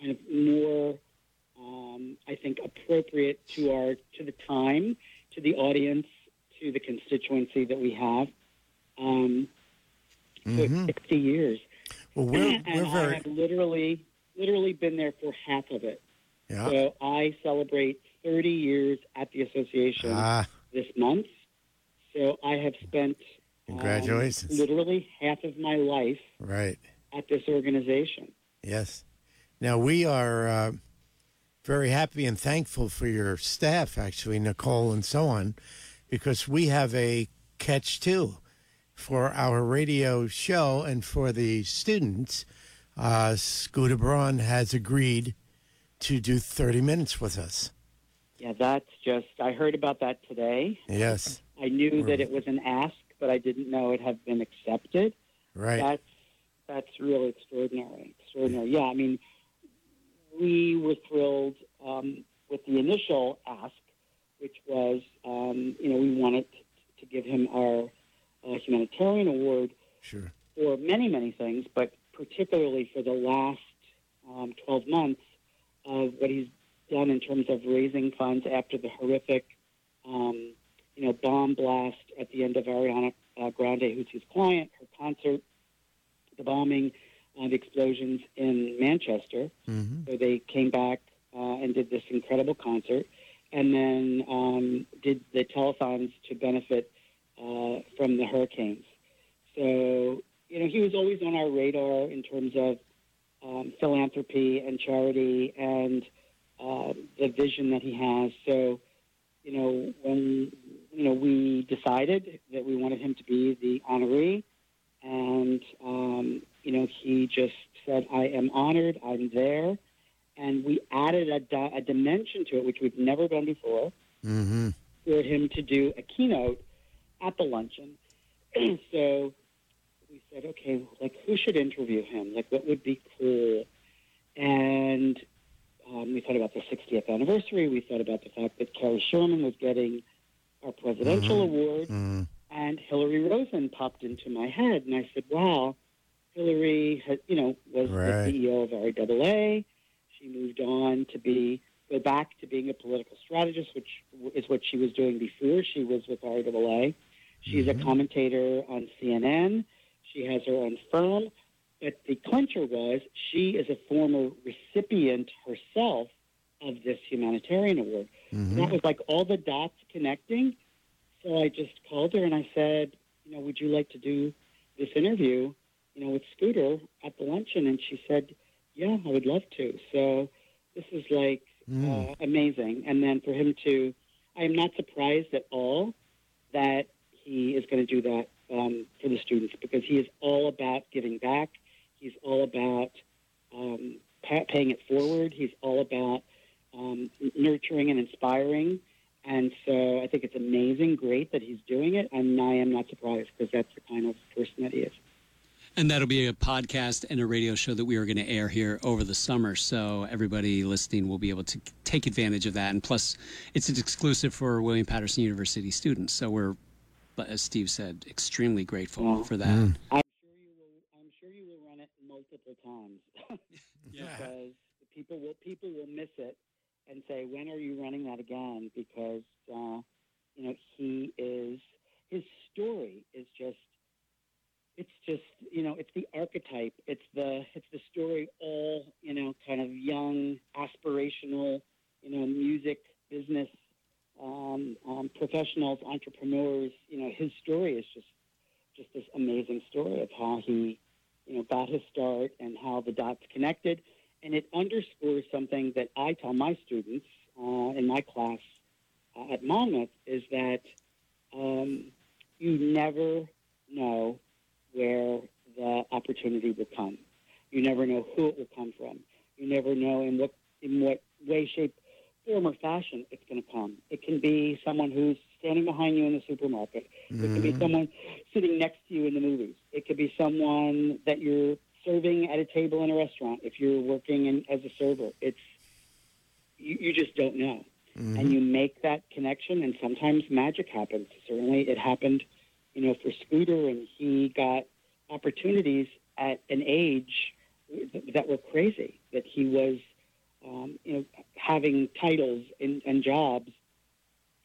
kind of more, um, I think, appropriate to our to the time, to the audience, to the constituency that we have. Um, Mhm. 60 years, Well, we're and we're I very have literally literally been there for half of it. yeah. So I celebrate 30 years at the association Ah, this month. So I have spent um, Congratulations. literally half of my life right. at this organization. Yes. Now we are uh, very happy and thankful for your staff, actually, Nicole and so on, because we have a catch too for our radio show and for the students. Uh, Scooter Braun has agreed to do 30 minutes with us. Yeah, that's just, I heard about that today. Yes. I knew that it was an ask, but I didn't know it had been accepted. Right. That's that's really extraordinary. Extraordinary. Yeah, I mean, we were thrilled um, with the initial ask, which was, um, you know, we wanted to give him our uh, humanitarian award Sure. for many, many things, but particularly for the last um, 12 months of what he's done in terms of raising funds after the horrific, um, you know, bomb blast at the end of Ariana uh, Grande, who's his client, her concert, the bombing, the explosions in Manchester. hmm So they came back uh, and did this incredible concert, and then um, did the telethons to benefit uh, from the hurricanes. So you know he was always on our radar in terms of um, philanthropy and charity and uh, the vision that he has. So you know when you know we decided that we wanted him to be the honoree, and um, you know he just said, "I am honored. I'm there." and we added a, di- a dimension to it, which we've never done before, hmm for him to do a keynote at the luncheon. so we said, okay, like who should interview him? Like what would be cool? And um, we thought about the 60th anniversary. We thought about the fact that Cary Sherman was getting our presidential award, hmm and Hillary Rosen popped into my head, and I said, "Wow, Hillary, you know, was Right. the CEO of RIAA. She moved on to be go back to being a political strategist, which is what she was doing before she was with RIAA. She's a mm-hmm. commentator on CNN. She has her own firm. But the clincher was she is a former recipient herself of this humanitarian award. And that was like all the dots connecting. So I just called her and I said, you know, would you like to do this interview, you know, with Scooter at the luncheon? And she said, yeah, I would love to. So this is like uh, amazing. And then for him to, I am not surprised at all that he is going to do that um, for the students because he is all about giving back. He's all about um, pa- paying it forward. He's all about um, nurturing and inspiring. And so I think it's amazing, great that he's doing it. And I am not surprised because that's the kind of person that he is. And that'll be a podcast and a radio show that we are going to air here over the summer. So everybody listening will be able to take advantage of that. And plus, it's an exclusive for William Paterson University students. So we're, as Steve said, extremely grateful Well, for that. I'm sure you will. I'm sure you will run it multiple times yeah. because people will people will miss it and say, "When are you running that again?" Because uh, you know he is his story is just it's just you know it's the archetype. It's the it's the story all you know kind of young aspirational you know music business um, um, professionals entrepreneurs you know his story is just just this amazing story of how he, you know, got his start and how the dots connected, and it underscores something that I tell my students uh, in my class uh, at Monmouth is that um, you never know where the opportunity will come. You never know who it will come from. You never know in what in what way, shape, form, or fashion it's going to come. It can be someone who's standing behind you in the supermarket. It could be mm-hmm. someone sitting next to you in the movies. It could be someone that you're serving at a table in a restaurant. If you're working in, as a server, it's you, you just don't know, and mm-hmm. you make that connection, and sometimes magic happens. Certainly, it happened, you know, for Scooter, and he got opportunities at an age that were crazy. That he was, um, you know, having titles and, and jobs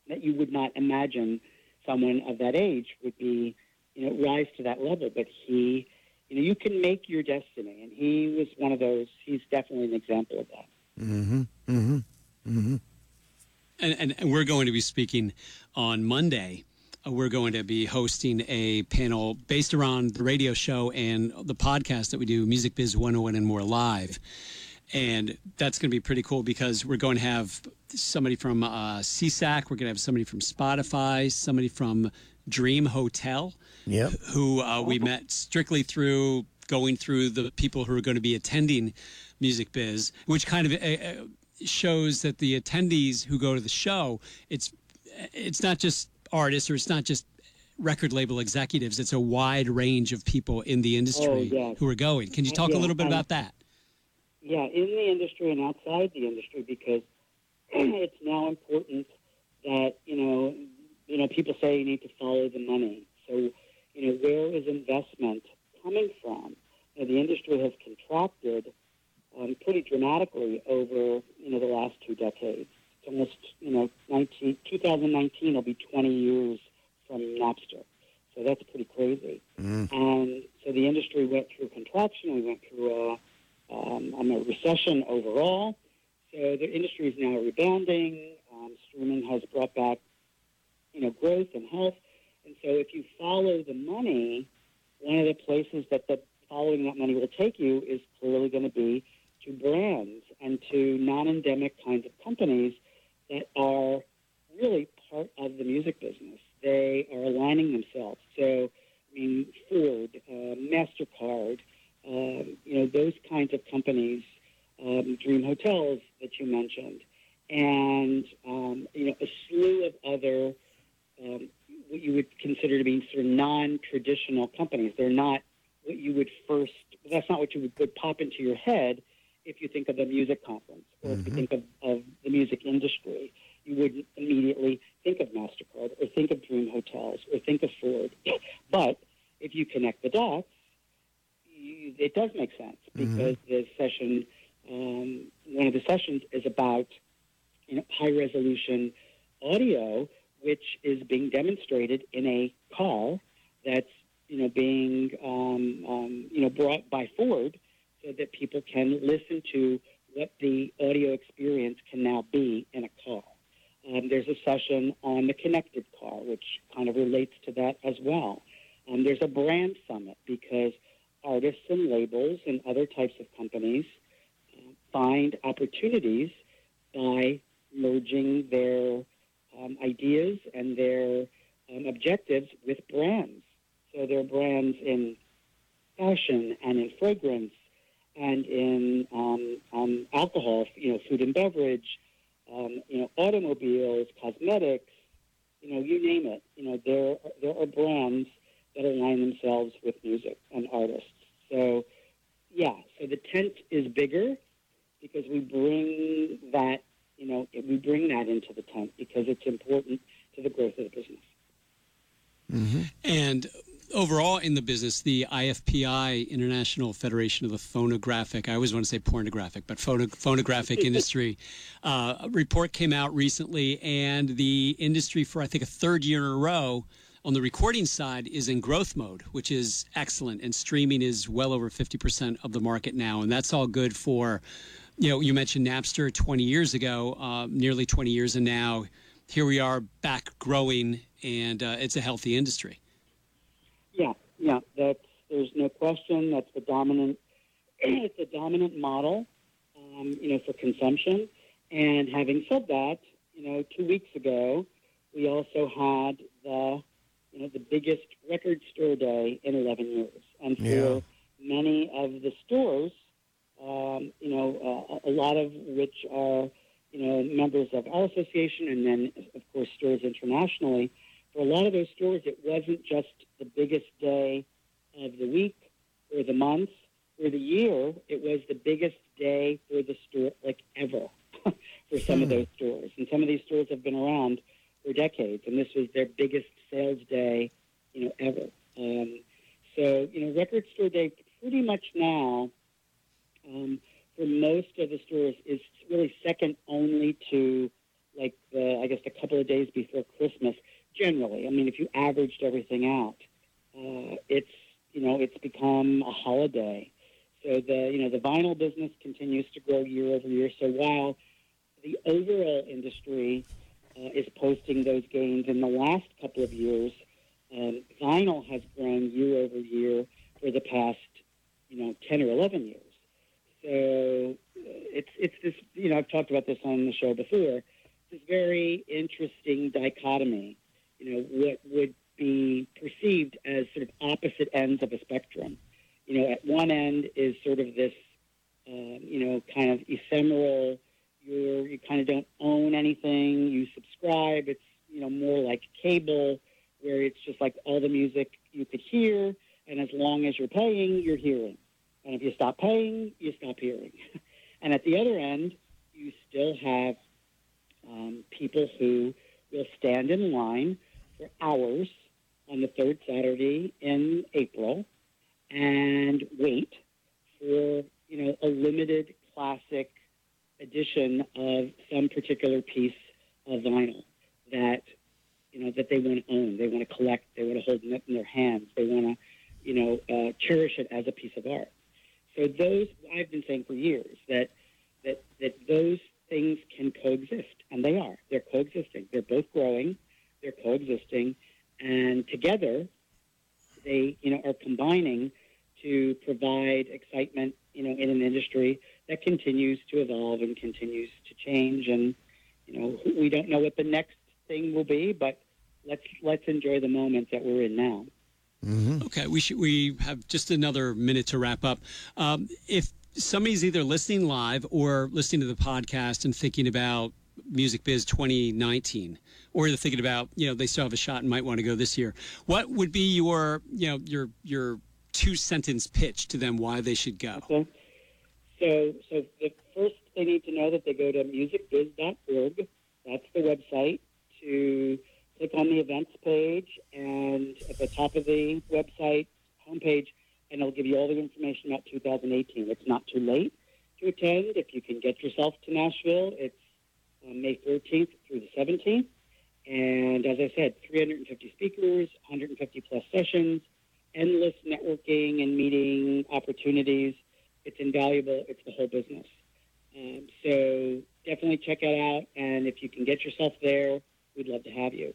that you would not imagine someone of that age would be, you know, rise to that level. But he, you know, you can make your destiny, and he was one of those. He's definitely an example of that. Mm-hmm. Mm-hmm. Mm-hmm. And, and, and we're going to be speaking on Monday. Uh, we're going to be hosting a panel based around the radio show and the podcast that we do, Music Biz 101 and More Live. And that's going to be pretty cool because we're going to have somebody from uh, SESAC, we're going to have somebody from Spotify, somebody from Dream Hotel Yep. who uh, we met strictly through going through the people who are going to be attending Music Biz, which kind of uh, uh, shows that the attendees who go to the show, it's it's not just artists or it's not just record label executives. It's a wide range of people in the industry Oh, yes. who are going. Can you talk a little bit about that? Yeah, in the industry and outside the industry, because it's now important that you know, you know, people say you need to follow the money. So, you know, where is investment coming from? You know, the industry has contracted um, pretty dramatically over you know the last two decades. Almost you know 19, 2019 will be 20 years from Napster, so that's pretty crazy. And so the industry went through contraction. We went through a um, um, a recession overall. So the industry is now rebounding. Um, streaming has brought back, you know, growth and health. And so if you follow the money, one of the places that the following that money will take you is clearly going to be to brands and to non-endemic kinds of companies that are really part of the music business. They are aligning themselves. So, I mean, Ford, uh, Mastercard, um, you know, those kinds of companies, um, Dream Hotels that you mentioned, and um, you know, a slew of other um, what you would consider to be sort of non-traditional companies. They're not what you would first. That's not what you would, would pop into your head if you think of a music conference or if you think of, of the music industry. You wouldn't immediately think of Mastercard or think of Dream Hotels or think of Ford. But if you connect the dots, you, it does make sense because the session, um, one of the sessions is about you know, high resolution audio, which is being demonstrated in a car that's you know being um, um, you know brought by Ford, so that people can listen to what the audio experience can now be in a car. Um, there's a session on the connected car, which kind of relates to that as well. Um, there's a brand summit because artists and labels and other types of companies uh, find opportunities by merging their um, ideas and their um, objectives with brands. So there are brands in fashion and in fragrance and in um, um, alcohol, you know, food and beverage, um, you know, automobiles, cosmetics, you know, you name it. You know, there there are brands that align themselves with music and artists. So, yeah, so the tent is bigger because we bring that, you know, we bring that into the tent because it's important to the growth of the business. And overall in the business, the IFPI, International Federation of the Phonographic, I always want to say pornographic, but phono- phonographic industry, uh, report came out recently, and the industry for I think a third year in a row on the recording side is in growth mode, which is excellent. And streaming is well over 50% of the market now. And that's all good for, you know, you mentioned Napster 20 years ago, uh, nearly 20 years, and now here we are back growing and uh, it's a healthy industry. Yeah, yeah, that's there's no question. That's the dominant. it's a dominant model, um, you know, for consumption. And having said that, you know, two weeks ago, we also had the, you know, the biggest record store day in 11 years, and for Yeah. many of the stores, um, you know, uh, a lot of which are, you know, members of our association, and then of course stores internationally. For a lot of those stores, it wasn't just the biggest day of the week or the month or the year. It was the biggest day for the store, like ever, for some of those stores. And some of these stores have been around for decades, and this was their biggest sales day, you know, ever. Um, so, you know, Record Store Day pretty much now, um, for most of the stores, is really second only to like the, I guess, a couple of days before Christmas. Generally, I mean, if you averaged everything out, uh, it's you know it's become a holiday. So the you know the vinyl business continues to grow year over year. So while the overall industry uh, is posting those gains in the last couple of years, um, vinyl has grown year over year for the past you know ten or eleven years. So uh, it's it's this you know I've talked about this on the show before. This very interesting dichotomy. You know what would be perceived as sort of opposite ends of a spectrum. You know, at one end is sort of this, um, you know, kind of ephemeral. You're you kind of don't own anything. You subscribe. It's you know more like cable, where it's just like all the music you could hear, and as long as you're paying, you're hearing. And if you stop paying, you stop hearing. and at the other end, you still have um, people who will stand in line hours on the third Saturday in April and wait for you know a limited classic edition of some particular piece of vinyl that you know that they want to own, they want to collect, they want to hold it in their hands, they want to you know uh, cherish it as a piece of art. So those I've been saying for years that that that those things can coexist, and they are. They're coexisting. They're both growing. They're coexisting, and together they you know are combining to provide excitement you know in an industry that continues to evolve and continues to change. And you know we don't know what the next thing will be but let's let's enjoy the moment that we're in now. Okay, we should we have just another minute to wrap up. Um, if somebody's either listening live or listening to the podcast and thinking about Music Biz 2019, or they're thinking about you know they still have a shot and might want to go this year, what would be your you know your your two sentence pitch to them why they should go? Okay. So, so the first they need to know that they go to musicbiz.org. That's the website to click on the events page, and at the top of the website homepage, and it'll give you all the information about 2018. It's not too late to attend. If you can get yourself to Nashville, it's uh, May 13th through the 17th. And as I said, 350 speakers, 150 plus sessions, endless networking and meeting opportunities. It's invaluable. It's the whole business. Um, so definitely check it out. And if you can get yourself there, we'd love to have you.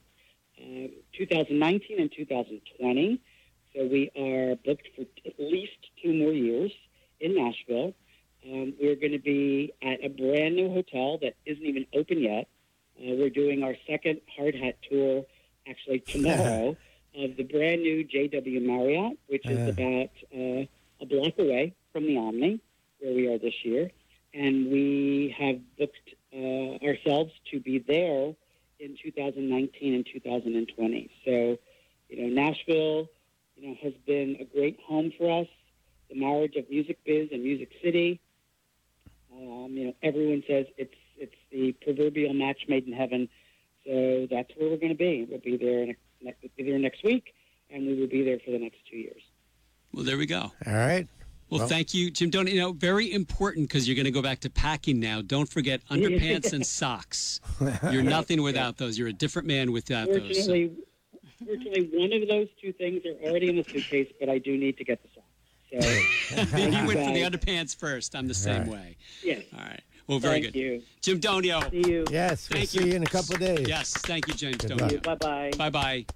Um 2019 and 2020. So we are booked for at least two more years in Nashville. Um, we're going to be at a brand new hotel that isn't even open yet. Uh, we're doing our second Hard Hat tour actually tomorrow of the brand new JW Marriott, which is Uh. about uh, a block away from the Omni, where we are this year. And we have booked uh, ourselves to be there in 2019 and 2020. So, you know, Nashville, you know, has been a great home for us. The marriage of Music Biz and Music City. Um, you know, everyone says it's it's the proverbial match made in heaven. So that's where we're going to be. We'll be there next, next, be there next week, and we will be there for the next two years. Well, there we go. All right. Well, Well- thank you, Jim. Don't you know? Very important because you're going to go back to packing now. Don't forget underpants and socks. You're nothing without those. You're a different man without those. So- Fortunately, fortunately, one of those two things are already in the suitcase, but I do need to get the socks. So, you went for the underpants first. I'm the same Right. way. yes. All right. Well, very Thank good. you. Jim Donio. See you. Yes, we'll Thank see you. you in a couple of days. Yes, thank you, James Good Donio. luck. Bye bye. Bye bye.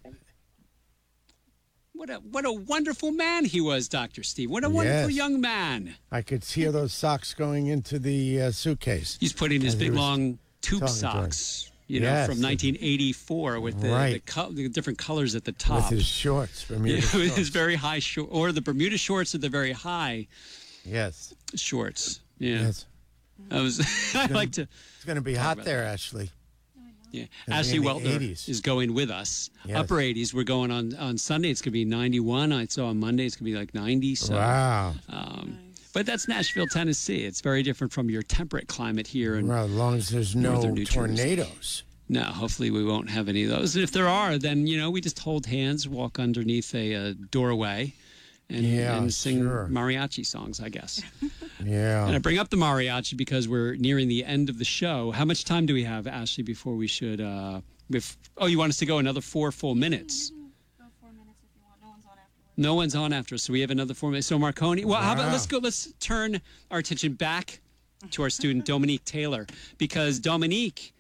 What a what a wonderful man he was, Doctor Steve. What a wonderful Yes. young man. I could hear those socks going into the uh, suitcase. He's putting his big long tube talking to us. socks, you know, Yes. from 1984 with the, the, co- the different colors at the top. With his shorts, Bermuda Yeah, shorts. his very high short, or the Bermuda shorts or the very high Yes, shorts. Yeah, yes. I was. I like to. It's going to be hot there, Ashley. Yeah, Ashley Weltner 80s. is going with us. Yes. Upper 80s. We're going on on Sunday. It's gonna be 91. I saw on Monday it's gonna be like 90. So, wow. um, but that's Nashville, Tennessee. It's very different from your temperate climate here. And Well, as long as there's no Northern New Jersey. tornadoes. no, hopefully we won't have any of those. And if there are, then you know we just hold hands, walk underneath a, uh doorway, and, Yeah, and sing sure. mariachi songs. I guess. Yeah. And I bring up the mariachi because we're nearing the end of the show. How much time do we have, Ashley, before we should? Uh, bef- oh, you want us to go another four full minutes? Go four minutes if you want. No one's on afterwards. No one's on after us, so we have another four minutes. So Marcone, well, how about let's go? Let's turn our attention back to our student Dominique Taylor because Dominique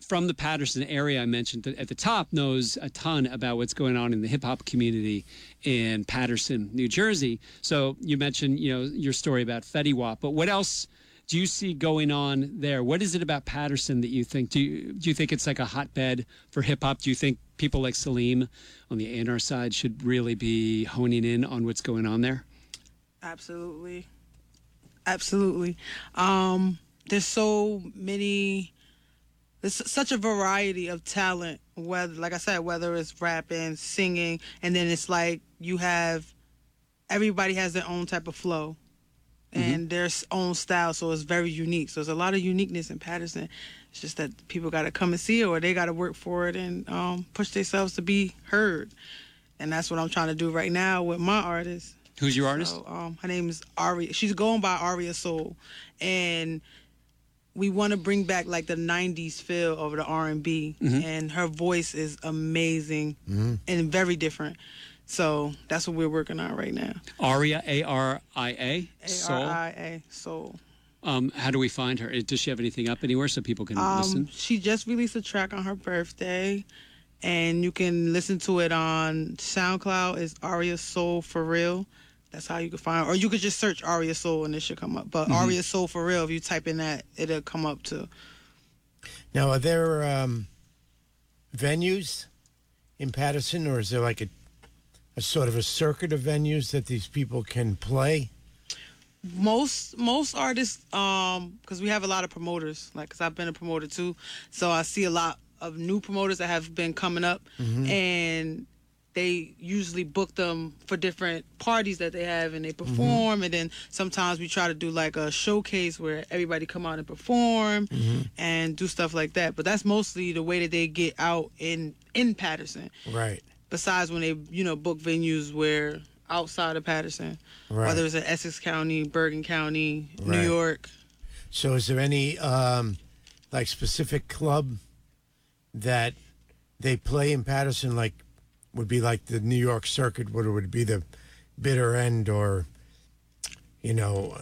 from the Paterson area I mentioned at the top knows a ton about what's going on in the hip hop community in Paterson, New Jersey. So you mentioned, you know, your story about Fetty Wap, but what else do you see going on there? What is it about Paterson that you think? Do you, do you think it's like a hotbed for hip hop? Do you think people like Selim on the A&R side should really be honing in on what's going on there? Absolutely. Absolutely. Um, there's so many there's such a variety of talent, whether like I said, whether it's rapping, singing, and then it's like you have everybody has their own type of flow and their own style, so it's very unique. So there's a lot of uniqueness in Paterson. It's just that people got to come and see it, or they got to work for it and um, push themselves to be heard. And that's what I'm trying to do right now with my artist. Who's your artist? So, um, her name is Aria. She's going by Aria Soul, and we want to bring back like the '90s feel of the R&B. Mm-hmm. And her voice is amazing and very different. So that's what we're working on right now. Aria, A R I A, A Soul. R I A Soul. Um, how do we find her? Does she have anything up anywhere so people can Um, listen? she just released a track on her birthday, and you can listen to it on SoundCloud. It's Aria Soul for real. That's how you can find, or you could just search Aria Soul and it should come up. But Aria Soul for real, if you type in that, it'll come up too. Now, are there um, venues in Paterson, or is there like a, a sort of a circuit of venues that these people can play? most most artists um because we have a lot of promoters like because i've been a promoter too so i see a lot of new promoters that have been coming up mm-hmm. and they usually book them for different parties that they have and they mm-hmm. perform and then sometimes we try to do like a showcase where everybody come out and perform mm-hmm. and do stuff like that but that's mostly the way that they get out in in paterson Right. Besides when they you know book venues where outside of Paterson, Right. whether it's in Essex County, Bergen County, New York. So, is there any um, like specific club that they play in Paterson? Like, would be like the New York circuit, what would be the bitter end, or you know,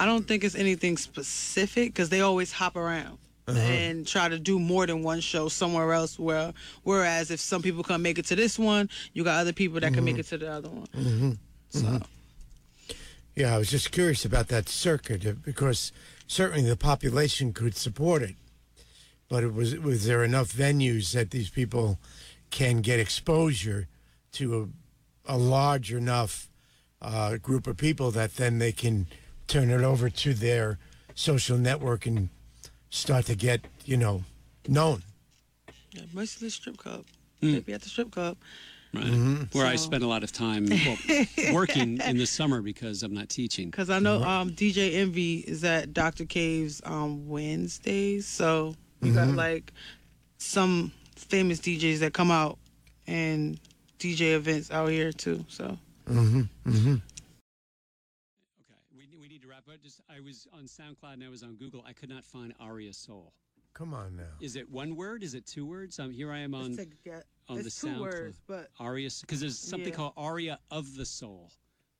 I don't think it's anything specific because they always hop around and try to do more than one show somewhere else. Where whereas if some people can make it to this one, you got other people that can make it to the other one. So Yeah, I was just curious about that circuit uh, because certainly the population could support it, but it was was there enough venues that these people can get exposure to a, a large enough uh, group of people that then they can turn it over to their social network and start to get you know known. yeah, mostly strip club. They be at the strip club. Right. Mm-hmm. Where I spend a lot of time well, working in the summer because I'm not teaching. Cause I know um, DJ Envy is at Dr. Cave's um, Wednesdays, so you got like some famous DJs that come out and DJ events out here too. So Okay, we, we need to wrap up. Just I was on SoundCloud and I was on Google. I could not find Aria Soul. Come on now. Is it one word? Is it two words? Um, here I am on it's, to get, on it's the two SoundCloud. words, but Aria because there's something Yeah. called Aria of the Soul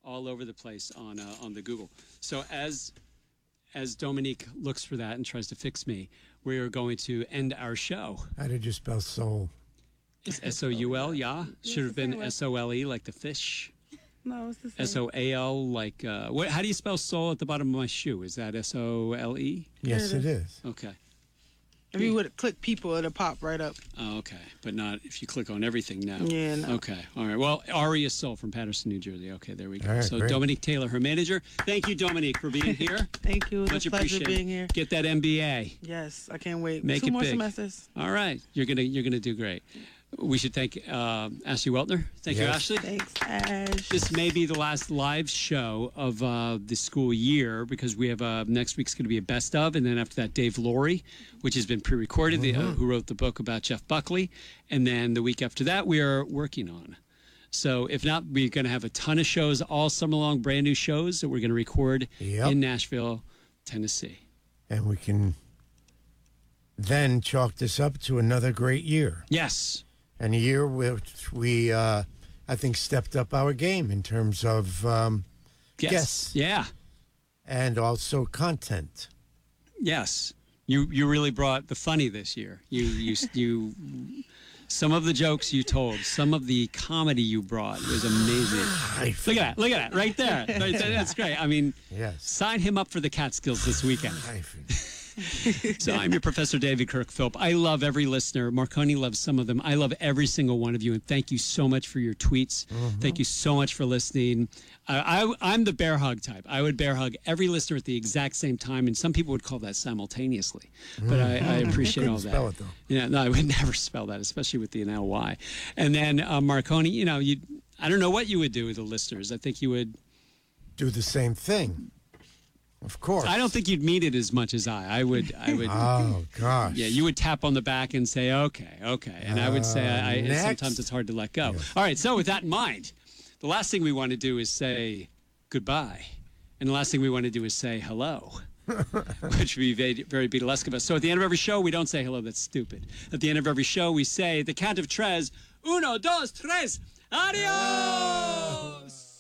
all over the place on uh, on the Google. So as as Dominique looks for that and tries to fix me, we are going to end our show. How did you spell soul? It's S O U L, yeah. Should have been S O L E, like the fish. No, it's the same. S O A L, like uh, what? How do you spell soul at the bottom of my shoe? Is that S O L E? Yes, it is. Okay. If you would click people, it'll pop right up. Oh, okay, but not if you click on everything now. Yeah, no. Okay, all right. Well, Aria Soul from Paterson, New Jersey. Okay, there we go. All right, so great. Dominique Taylor, her manager. Thank you, Dominique, for being here. Thank you. It's Much a pleasure being here. Get that MBA. Yes, I can't wait. Make Two it more big. semesters. All right, you're gonna you're gonna do great. We should thank uh, Ashley Weltner. Thank you, Ashley. Thanks, Ash. This may be the last live show of uh, the school year because we have uh, next week's going to be a best of, and then after that, Dave Laurie, which has been pre-recorded, the, uh, who wrote the book about Jeff Buckley, and then the week after that, we are working on. So if not, we're going to have a ton of shows all summer long, brand new shows that we're going to record Yep. in Nashville, Tennessee. And we can then chalk this up to another great year. Yes. And a year which we, uh, I think, stepped up our game in terms of um, Yes. Yes. Yeah. and also content. Yes, you you really brought the funny this year. You you you. Some of the jokes you told, some of the comedy you brought was amazing. Look at that! Look at that! Right there. Right there. That's great. I mean, Yes. sign him up for the Catskills this weekend. So I'm your Professor David Kirk Philp. I love every listener. Marcone loves some of them. I love every single one of you, and thank you so much for your tweets. Thank you so much for listening. I, I, I'm the bear hug type. I would bear hug every listener at the exact same time, and some people would call that simultaneously. But I, I appreciate all that. spell it, though. Yeah, no, I would never spell that, especially with the ly. And then uh, Marcone, you know, you. I don't know what you would do with the listeners. I think you would. do the same thing. Of course. I don't think you'd mean it as much as I. I would. I would. Oh gosh. Yeah, you would tap on the back and say, "Okay, okay," and I would say, Uh, I, I, next. "Sometimes it's hard to let go." All right, so with that in mind, the last thing we want to do is say goodbye, and the last thing we want to do is say hello, which would be very, very Beatlesque of us. So at the end of every show, we don't say hello. That's stupid. At the end of every show, we say the count of tres, uno, dos, tres, adios.